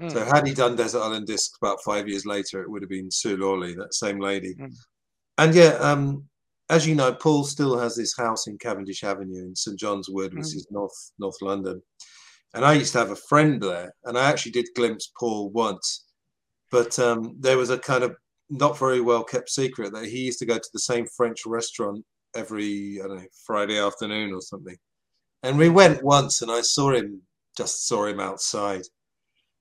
Mm.
So had he done Desert Island Discs about five years later, it would have been Sue Lawley, that same lady.
Mm.
And yeah, um, as you know, Paul still has this house in Cavendish Avenue in St John's Wood, which
Mm.
is North North London. And I used to have a friend there, and I actually did glimpse Paul once. But um, there was a kind of not very well kept secret that he used to go to the same French restaurant every I don't know Friday afternoon or something. And we went once, and I saw him just saw him outside.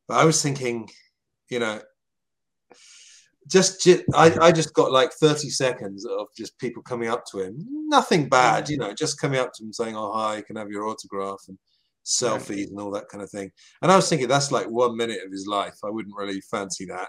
But I was thinking, you know, just, ju- I, I just got like 30 seconds of just people coming up to him. Nothing bad, you know, just coming up to him saying, Oh, hi, can I have your autograph and selfies and all that kind of thing. And I was thinking that's like one minute of his life. I wouldn't really fancy that.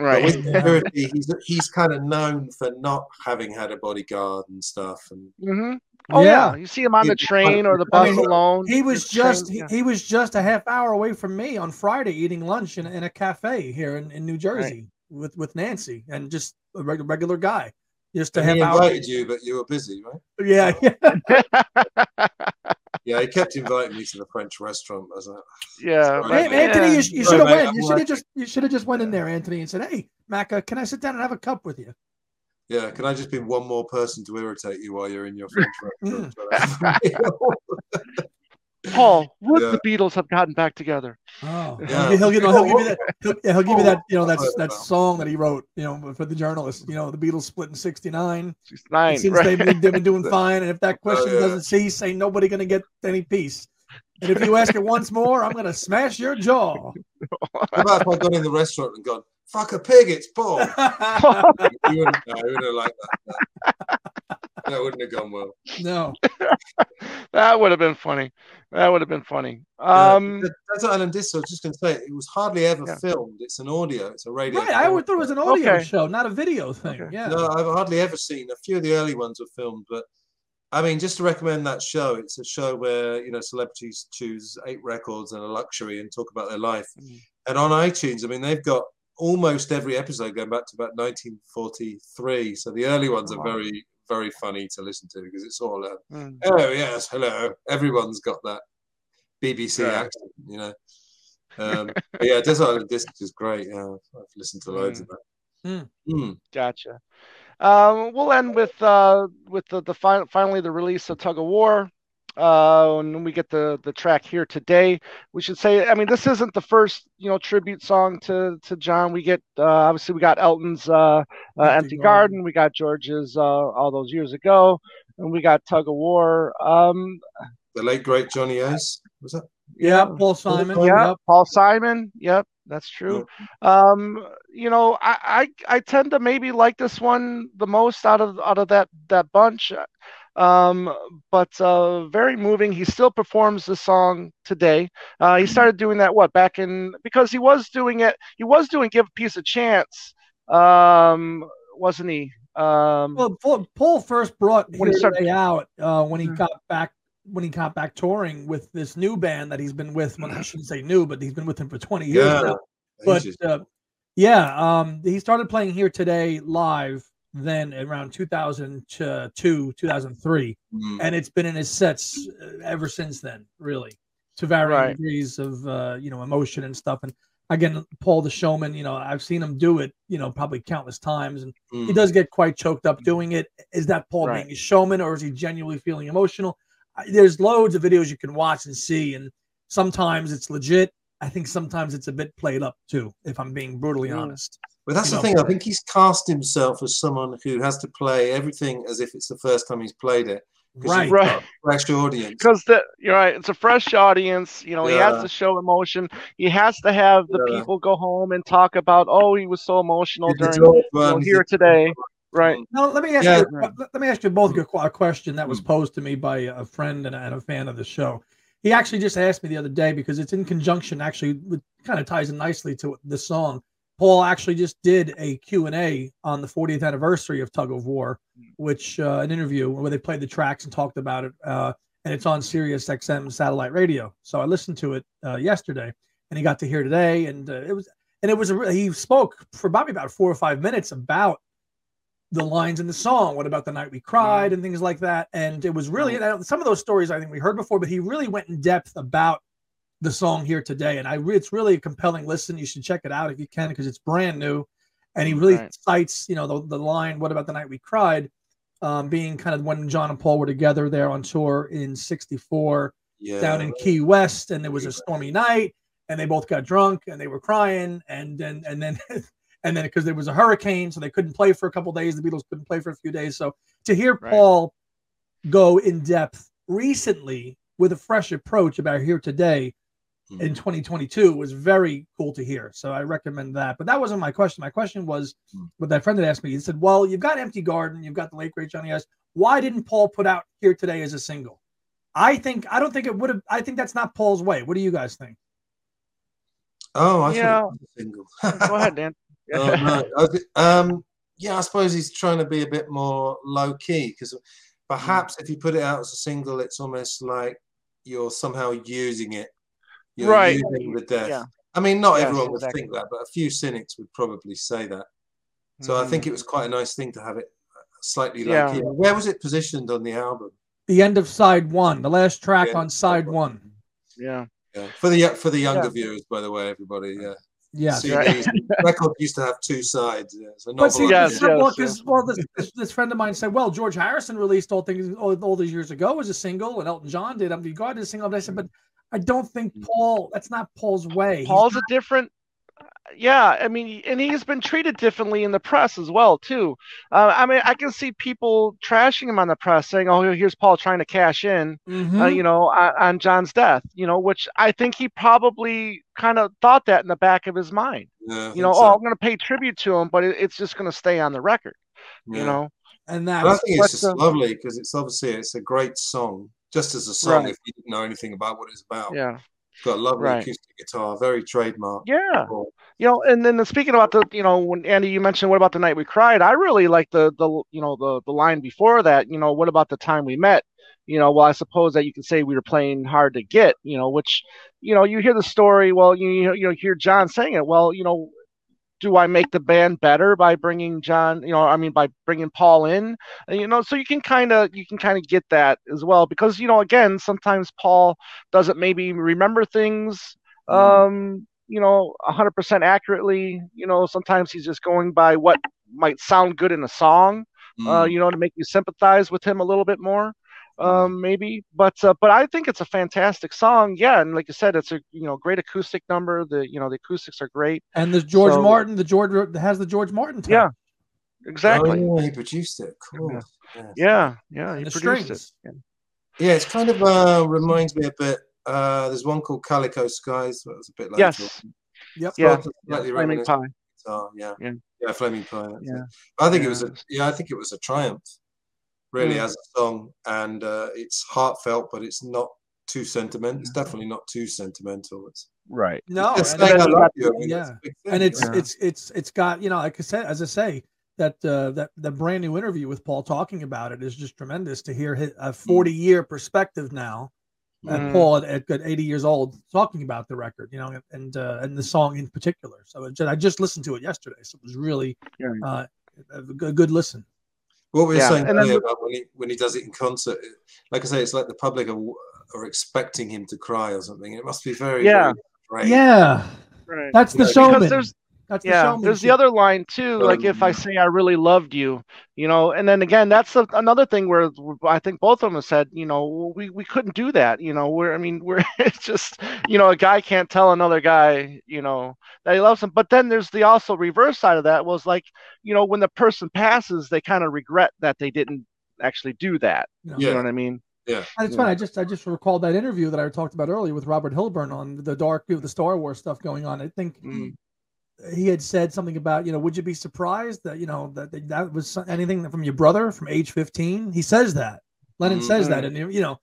But
Right.
with [laughs] security, he's he's kind of known for not having had a bodyguard and stuff. And
hmm Oh yeah. you see him on the train or the
I
bus
mean,
alone.
He was
the train,
just he,
yeah.
he was just a half hour away from me on Friday eating lunch in, in a cafe here in, in New Jersey with with Nancy and just a reg- regular guy. Just a
and
half
he
hour.
invited you, but you were busy, right?
Yeah, yeah. [laughs] [laughs]
Yeah, he kept inviting me to the French restaurant. I was like,
Yeah,
Sorry,
right.
Anthony, you, you should have went. You should have just you should have just went in there, Anthony, and said, "Hey, Macca, can I sit down and have a cup with you?"
Yeah, can I just be one more person to irritate you while you're in your French
Mm. [laughs]
restaurant?
Paul, would
Yeah.
the Beatles have gotten back together?
Oh,
Yeah.
he'll, give, he'll give you that. He'll, yeah, he'll give you that. You know,
Oh,
that's
oh,
that song that he wrote. You know, for the journalist. You know, the Beatles split in '69.
She's nine.
Since
right?
they've been, they've been doing [laughs] fine, and if that oh, question
Oh, yeah.
doesn't cease, ain't nobody gonna get any peace. And if you ask it once more, I'm gonna smash your jaw. [laughs]
What about if I got in the restaurant and gone, fuck a pig, it's Paul? [laughs] you wouldn't, no, you wouldn't have liked that. no. That wouldn't have gone well.
no. [laughs]
that would have been funny. That would have been funny.
Yeah,
Um,
the Desert Island Disc, I was just going to say, it was hardly ever
Yeah.
filmed. It's an audio, it's a radio.
Right, I always thought it was an audio
Okay.
show, not a video thing.
Okay.
Yeah.
No, I've hardly ever seen. A few of the early ones were filmed, but I mean, just to recommend that show. It's a show where you know celebrities choose eight records and a luxury and talk about their life.
Mhm.
And on iTunes, I mean, they've got almost every episode going back to about 1943. So the early ones are very, very funny to listen to because it's all, uh,
mm,
oh yes, hello. Everyone's got that BBC
Yeah.
accent, you know. Um, but yeah, Desert Island Discs is great. Yeah, I've listened to loads of that.
Mm.
Mm.
gotcha. Um, we'll end with uh, with the, the fin- finally the release of Tug of War. Uh, and we get the the track here today. We should say, I mean, this isn't the first you know tribute song to to John. We get uh, obviously we got Elton's uh, uh,
Empty
Empty
Garden.
Garden. We got George's uh, all those years ago, and we got Tug of War. Um,
The late great Johnny Ace was that?
Yeah, Paul Simon.
Simon.
yeah,
Yep.
Paul Simon. Yep, That's true. Um, you know, I, I I tend to maybe like this one the most out of out of that that bunch. Um, but uh, very moving. He still performs the song today. Uh, he started doing that what back in because he was doing it. He was doing "Give a Peace a Chance," um, wasn't he? Um,
Well, Paul, Paul first brought
When he started-
out uh, when he got back when he got back touring with this new band that he's been with. Well, I shouldn't say new, but he's been with him for twenty years
Yeah,
now. But uh, yeah, um, he started playing Here Today live then around 2002, 2003,
Mm.
and it's been in his sets uh, ever since then. Really, to varying
Right.
degrees of uh, you know emotion and stuff. And again, Paul the showman, you know, I've seen him do it, you know, probably countless times, and he
Mm.
does get quite choked up doing it. Is that Paul
Right.
being a showman, or is he genuinely feeling emotional? There's loads of videos you can watch and see, and sometimes it's legit. I think sometimes it's a bit played up too, if I'm being brutally
Mm.
honest.
But that's
you
the
know.
thing. I think he's cast himself as someone who has to play everything as if it's the first time he's played it. 'cause
Right.
Right.
Fresh audience.
because the you're right it's a fresh audience you know he has to show emotion he has to have the
Yeah.
people go home and talk about oh he was so emotional
Did the
during
George
you know, here today right mm-hmm.
Now let me ask
Yeah.
you. Let let me ask you both mm-hmm. a question that was mm-hmm. posed to me by a friend and a, and a fan of the show. He actually just asked me the other day because it's in conjunction. Actually, with kind of ties in nicely to the song. Paul actually just did a Q and A on the 40th anniversary of Tug of War, which uh, an interview where they played the tracks and talked about it, uh, and it's on Sirius XM satellite radio. So I listened to it uh, yesterday, and he got to Here Today, and uh, it was and it was a, he spoke for probably about four or five minutes about the lines in the song. What about the night we cried and things like that? And it was really and some of those stories I think we heard before, but he really went in depth about the song here today. And I it's really a compelling listen. You should check it out if you can because it's brand new. And he really
Right.
cites, you know, the, the line "What about the night we cried," um, being kind of when John and Paul were together there on tour in '64
Yeah.
down in Key West, and it was a stormy night, and they both got drunk and they were crying, and then and then [laughs] and then because there was a hurricane, so they couldn't play for a couple days. The Beatles couldn't play for a few days. So to hear
Right.
Paul go in depth recently with a fresh approach about here today
Mm.
in 2022 was very cool to hear. So I recommend that. But that wasn't my question. My question was
Mm.
what that friend had asked me. He said, "Well, you've got Empty Garden, you've got the late great Johnny Ace. Why didn't Paul put out here today as a single?" I think I don't think it would have. I think that's not Paul's way. What do you guys think?
Oh, I
Yeah.
thought it was a single.
go ahead dan [laughs]
oh, no. Okay, Um, yeah, I suppose he's trying to be a bit more low key because perhaps if you put it out as a single, it's almost like you're somehow using it. You're
Right.
using the death.
Yeah.
I mean, not
Yes,
everyone would
exactly.
think that, but a few cynics would probably say that. So I
Mm-hmm.
think it was quite a nice thing to have it slightly low
Yeah.
key. Where was it positioned on the album?
The end of side one, the last track
Yeah.
on side one.
yeah
Yeah. For the for the younger
Yeah.
viewers, by the way, everybody. Yeah.
Yes.
CDs, [laughs] record used to have two sides. Yeah. So
But see,
novel
Yes,
this,
yes,
well,
yes.
'cause- well, this, this, this friend of mine said, well, George Harrison released all things all, all these years ago as a single, and Elton John did. I'm God did a single. But I said, but I don't think Paul. That's not Paul's way. He's
Paul's a different. Yeah, I mean, and he's been treated differently in the press as well too. Uh, I mean, I can see people trashing him on the press, saying, "Oh, here's Paul trying to cash in,"
Mhm.
uh, you know, on, on John's death. You know, which I think he probably kind of thought that in the back of his mind.
Yeah,
You know,
so.
oh, I'm going to pay tribute to him, but it, it's just going to stay on the record. You know,
and
that. I think it's just
uh,
lovely because it's obviously it's a great song, just as a song.
Right.
If you didn't know anything about what it's about,
yeah,
it's got a lovely
Right.
acoustic guitar, very trademark.
yeah.
Cool.
You know, and then speaking about the, you know, when Andy, you mentioned what about the night we cried? I really like the the you know the the line before that. You know, what about the time we met? You know, well, I suppose that you can say we were playing hard to get. You know, which, you know, you hear the story. Well, you you know, hear John saying it. Well, you know, do I make the band better by bringing John? You know, I mean, by bringing Paul in. You know, so you can kind of you can kind of get that as well because you know, again, sometimes Paul doesn't maybe remember things. Um, you know, 100% accurately. You know, sometimes he's just going by what might sound good in a song, uh,
Mm.
you know, to make you sympathize with him a little bit more, um, maybe. But uh, but I think it's a fantastic song. Yeah, and like you said, it's a you know great acoustic number. The you know the acoustics are great.
and the George
So-
Martin. The George has the George Martin. touch.
Yeah, exactly.
Oh, yeah, he produced it. Of course. Yeah.
Yeah, yeah, he
the
produced
strings.
it.
Yeah, it's kind of uh, reminds me a bit. Uh, there's one called Calico Skies. That was a bit like
Yes.
Yep.
Yeah,
Slightly
yeah, Flaming Pie.
guitar, yeah.
Yeah.
yeah, Flaming Pie.
Yeah.
it. I think it was a
Yeah.
yeah, I think it was a triumph, really,
Mm.
as a song, and uh, it's heartfelt, but it's not too sentimental. It's definitely not too sentimental. It's
Right.
No,
just
and
saying I
it's-
love you. I mean,
yeah,
that's thing,
and it's
you
it's it's it's got you know like I said as I say that uh, that the brand new interview with Paul talking about it is just tremendous to hear his, a 40 year perspective now. And
Mm.
Paul at, at 80 years old talking about the record, you know, and uh, and the song in particular. So it, ju- I just listened to it yesterday, so it was really
Yeah.
uh, a good, good listen.
What we were
Yeah,
saying
and then
earlier about when he when he does it in concert, like I say, it's like the public are, are expecting him to cry or something. It must be very
Yeah.
very.
Yeah,
Right.
that's the
Yeah, because
showman.
Because there's
That's
yeah,
showmanship.
there's the other line too. Like if I
Um,
say I really loved you, you know, and then again, that's a, another thing where I think both of them said, you know, we, we couldn't do that. You know, we're I mean, [laughs] we're it's just you know, a guy can't tell another guy, you know, that he loves him. But then there's the also reverse side of that was like, you know, when the person passes, they kind of regret that they didn't actually do that.
Yeah.
You know what I mean?
Yeah.
And it's
Yeah.
funny. I just I just recalled that interview that I talked about earlier with Robert Hilburn on the dark of the Star Wars stuff going on. I think
Mm.
He had said something about you know would you be surprised that you know that that, that was anything from your brother from age 15 he says that lennon says that and mm-hmm. you know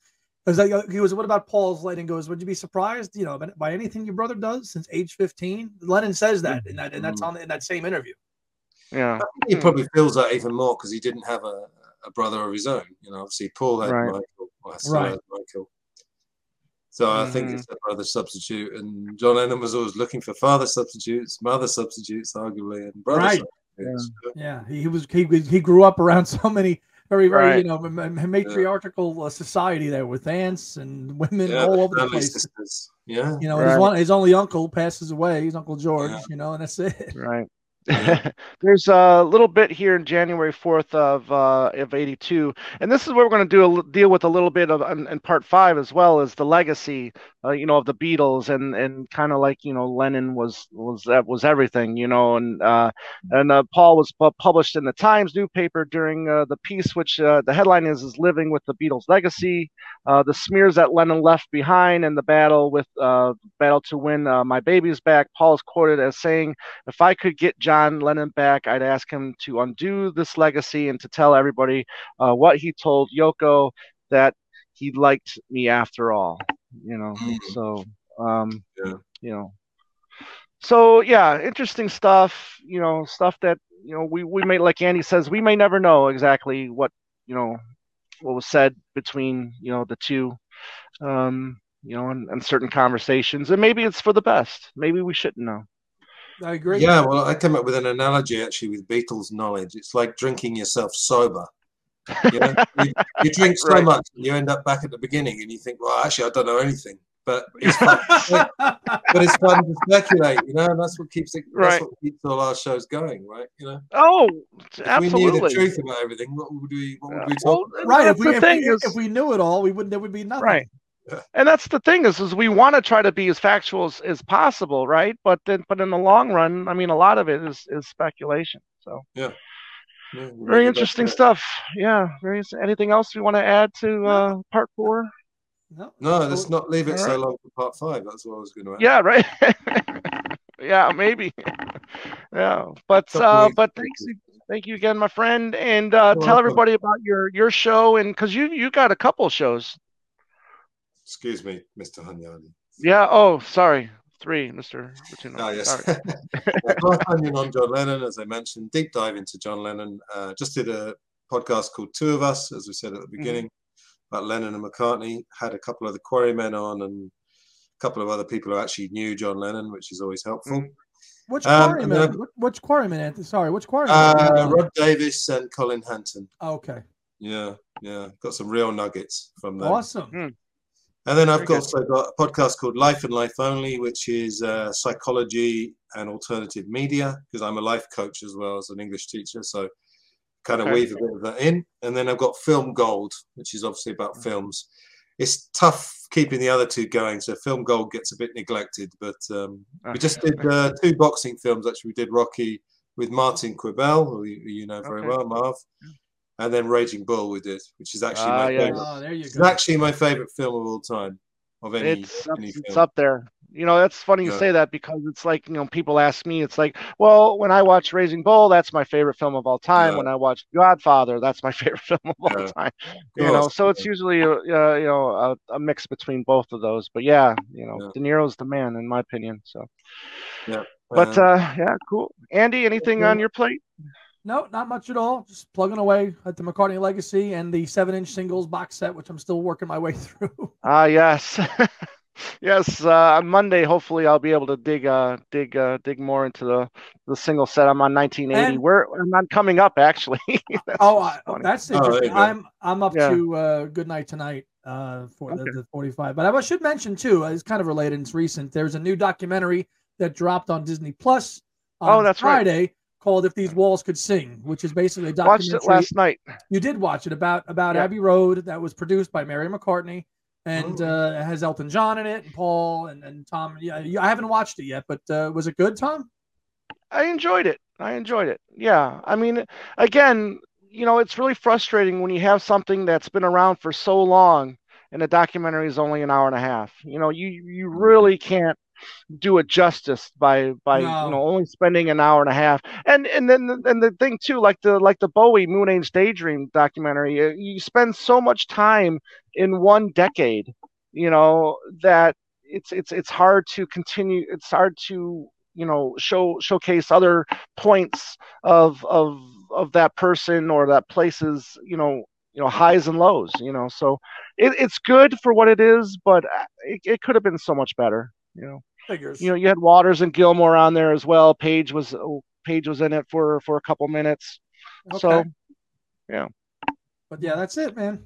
because uh, he was what about paul's light and goes would you be surprised you know by anything your brother does since age 15 lennon says that and that and that's mm-hmm. on in that same interview
Yeah.
He probably feels that even more because he didn't have a, a brother of his own. You know, obviously Paul had
Right.
Michael, well,
Right.
has Michael. So I think
Mhm.
it's a brother substitute, and John Lennon was always looking for father substitutes, mother substitutes, arguably, and brother
Right.
substitutes.
yeah he, he was he, he grew up around [laughs] so many very very
Right.
you know ma- ma- matriarchal uh, society there with aunts and women
Yeah,
all
the
over the place
sisters. Yeah,
you know and his one his only uncle passes away his uncle george
Yeah.
you know and that's it
Right. There's a little bit here in January 4th of uh, of 82, and this is what we're going to do deal with a little bit of in, part five as well as the legacy, uh, you know, of the Beatles and and kind of like you know Lennon was was was everything, you know, and uh, and uh, Paul was pu- published in the Times newspaper during uh, the piece, which uh, the headline is is living with the Beatles legacy, the smears that Lennon left behind, and the battle with battle to win my baby's back. Paul is quoted as saying. If I could get John Lennon back, I'd ask him to undo this legacy and to tell everybody uh, what he told Yoko that he liked me after all. You know,
Mm.
so um,
Yeah.
you know, so yeah, interesting stuff. You know, stuff that you know we we may like Andy says we may never know exactly what you know what was said between you know the two. Um, you know, and, and certain conversations, and maybe it's for the best. Maybe we shouldn't know.
I agree
Yeah, well, I came up with an analogy actually with Beatles knowledge. It's like drinking yourself sober. You, know? you, you drink [laughs] so
Right.
much, and you end up back at the beginning, and you think, "Well, actually, I don't know anything." But it's fun. [laughs] but it's fun to speculate, you know, and that's what keeps it.
Right.
That's what keeps all our shows going, right? You know,
Oh,
if we knew the
absolutely.
truth about everything, what would we? What would we uh,
Well,
talk about?
right if we if, we if we knew it all we wouldn't there would be nothing
Right. And that's the thing is, is we want to try to be as factual as, as possible, right? But then, but in the long run, I mean, a lot of it is is speculation. So
Yeah. Yeah,
very
make the best
interesting stuff. Yeah. Very. Anything else we want to add to uh, part four?
no
No, let's not leave it
All
so
right.
long for part five. That's what I was going to add.
Yeah. Right. [laughs] yeah. Maybe. [laughs] yeah. But uh, but thanks. Thank you again, my friend, and uh,
You're
tell everybody about your your show and because you you got a couple shows.
Excuse me, Mr. Hunyadi.
Yeah. Oh, sorry. Three, Mr. Rotuno.
Oh, yes.
Sorry. [laughs]
Yeah, Onion on John Lennon, as I mentioned, deep dive into John Lennon. Uh, just did a podcast called Two of Us, as we said at the beginning, about Lennon and McCartney. Had a couple of the Quarrymen on and a couple of other people who actually knew John Lennon, which is always helpful.
Mhm.
which
Um,
quarryman
then-
Which- which quarryman Anthony? sorry which quarryman
Uh, Rod Davis and Colin Hanton.
Oh, okay
Yeah, yeah. Got some real nuggets from them.
awesome
Hmm.
And then I've
Very
also got a podcast called Life and Life Only, which is uh, psychology and alternative media, because I'm a life coach as well as an English teacher. So kind of
Okay.
weave a bit of that in. And then I've got Film Gold, which is obviously about
Mm.
films. It's tough keeping the other two going. So Film Gold gets a bit neglected. But um, we just did uh, two boxing films, actually. We did Rocky with Martin Quibell, who you, who you know very
Okay.
well, Marv. And then Raging Bull we did, which is actually
Ah,
my
yes.
favorite.
oh there you
It's actually my favorite film of all time of any,
It's up,
any
it's up there. You know, that's funny you
Yeah.
say that because it's like, you know, people ask me, it's like, well, when I watch Raging Bull, that's my favorite film of all time.
Yeah.
When I watch Godfather, that's my [laughs] favorite film of all
Yeah.
time. You know, so it's usually, a, uh, you know, a, a mix between both of those. But yeah, you know,
Yeah.
De Niro's the man, in my opinion. So,
Yeah.
but uh, yeah, cool. Andy, anything on your plate?
No, not much at all. Just plugging away at the McCartney Legacy and the seven-inch singles box set, which I'm still working my way [laughs] through.
Ah, yes. [laughs] Yes, uh, on Monday, hopefully, I'll be able to dig, uh, dig, uh, dig more into the the single set. I'm on 1980.
And-
Where I'm not coming up actually. [laughs] That's
oh, I, that's
Oh,
interesting.
you go.
I'm I'm up
Yeah.
to uh, Good Night Tonight uh, for
Okay.
the, the 45. But I should mention too, uh, it's kind of related. It's recent. There's a new documentary that dropped on Disney Plus on
Oh, that's right.
Called "If These Walls Could Sing," which is basically a documentary.
Watched it last night.
You did watch it about about
Yeah.
Abbey Road that was produced by Mary McCartney and uh, has Elton John in it and Paul and, and Tom. Yeah, I haven't watched it yet, but uh, was it good, Tom?
I enjoyed it. I enjoyed it. Yeah. I mean, again, you know, it's really frustrating when you have something that's been around for so long and the documentary is only an hour and a half. You know, you you really can't do it justice by by
No.
you know only spending an hour and a half. And and then the- and the thing too, like the like the Bowie Moonage Daydream documentary, uh, you spend so much time in one decade, you know, that it's it's it's hard to continue. It's hard to you know show showcase other points of of of that person or that place's you know you know highs and lows you know so it, it's good for what it is but uh, it, it could have been so much better you know
Figures.
you know you had waters and Gilmour on there as well page was oh, page was in it for for a couple minutes so yeah
But yeah, that's it, man.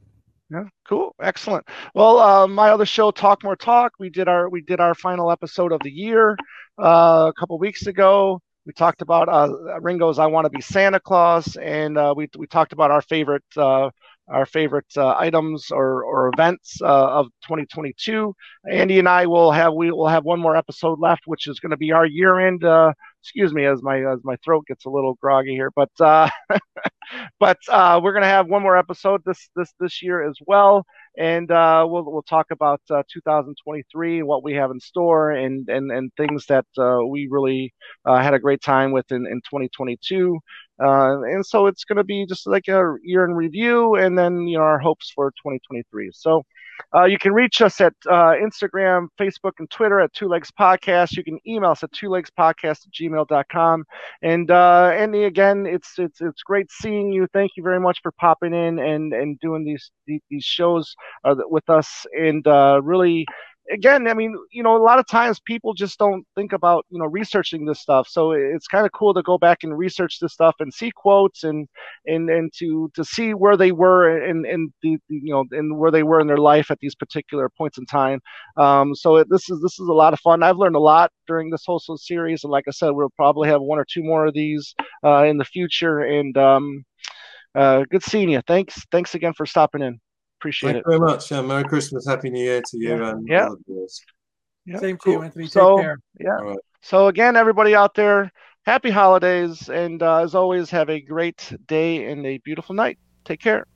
yeah, cool, excellent. Well, uh, my other show, Talk More Talk, we did our we did our final episode of the year uh, a couple weeks ago. We talked about uh, Ringo's "I Want to Be Santa Claus," and uh, we we talked about our favorite uh, our favorite uh, items or or events uh, of 2022. Andy and I will have we will have one more episode left, which is going to be our year end. Uh, excuse me, as my as my throat gets a little groggy here, but. Uh, [laughs] but uh, we're gonna have one more episode this this this year as well, and uh, we'll we'll talk about uh, 2023 and what we have in store and and and things that uh, we really uh, had a great time with in, in 2022. Uh, and so it's going to be just like a year in review, and then you know our hopes for 2023. So uh, you can reach us at uh, Instagram, Facebook, and Twitter at Two Legs Podcast. You can email us at two legs podcast at gmail.com. And uh, Andy, again, it's it's it's great seeing you. Thank you very much for popping in and and doing these these, shows uh, with us. And uh, really, again, I mean, you know, a lot of times people just don't think about you know researching this stuff. So it's kind of cool to go back and research this stuff and see quotes and and and to to see where they were and and the you know and where they were in their life at these particular points in time. Um, so it, this is this is a lot of fun. I've learned a lot during this whole series, and like I said, we'll probably have one or two more of these uh, in the future. And um, uh, good seeing you. Thanks thanks again for stopping in. Appreciate
Thank
it.
you very much. Yeah, Merry Christmas, Happy New Year to you and
Yeah.
all the viewers.
Yeah,
Same to you, Anthony. Take
So
care.
yeah.
All right.
So again, everybody out there, happy holidays, and uh, as always, have a great day and a beautiful night. Take care.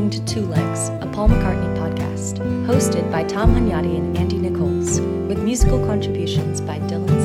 Listening to Two Legs, a Paul McCartney podcast, hosted by Tom Hunyadi and Andy Nichols, with musical contributions by Dylan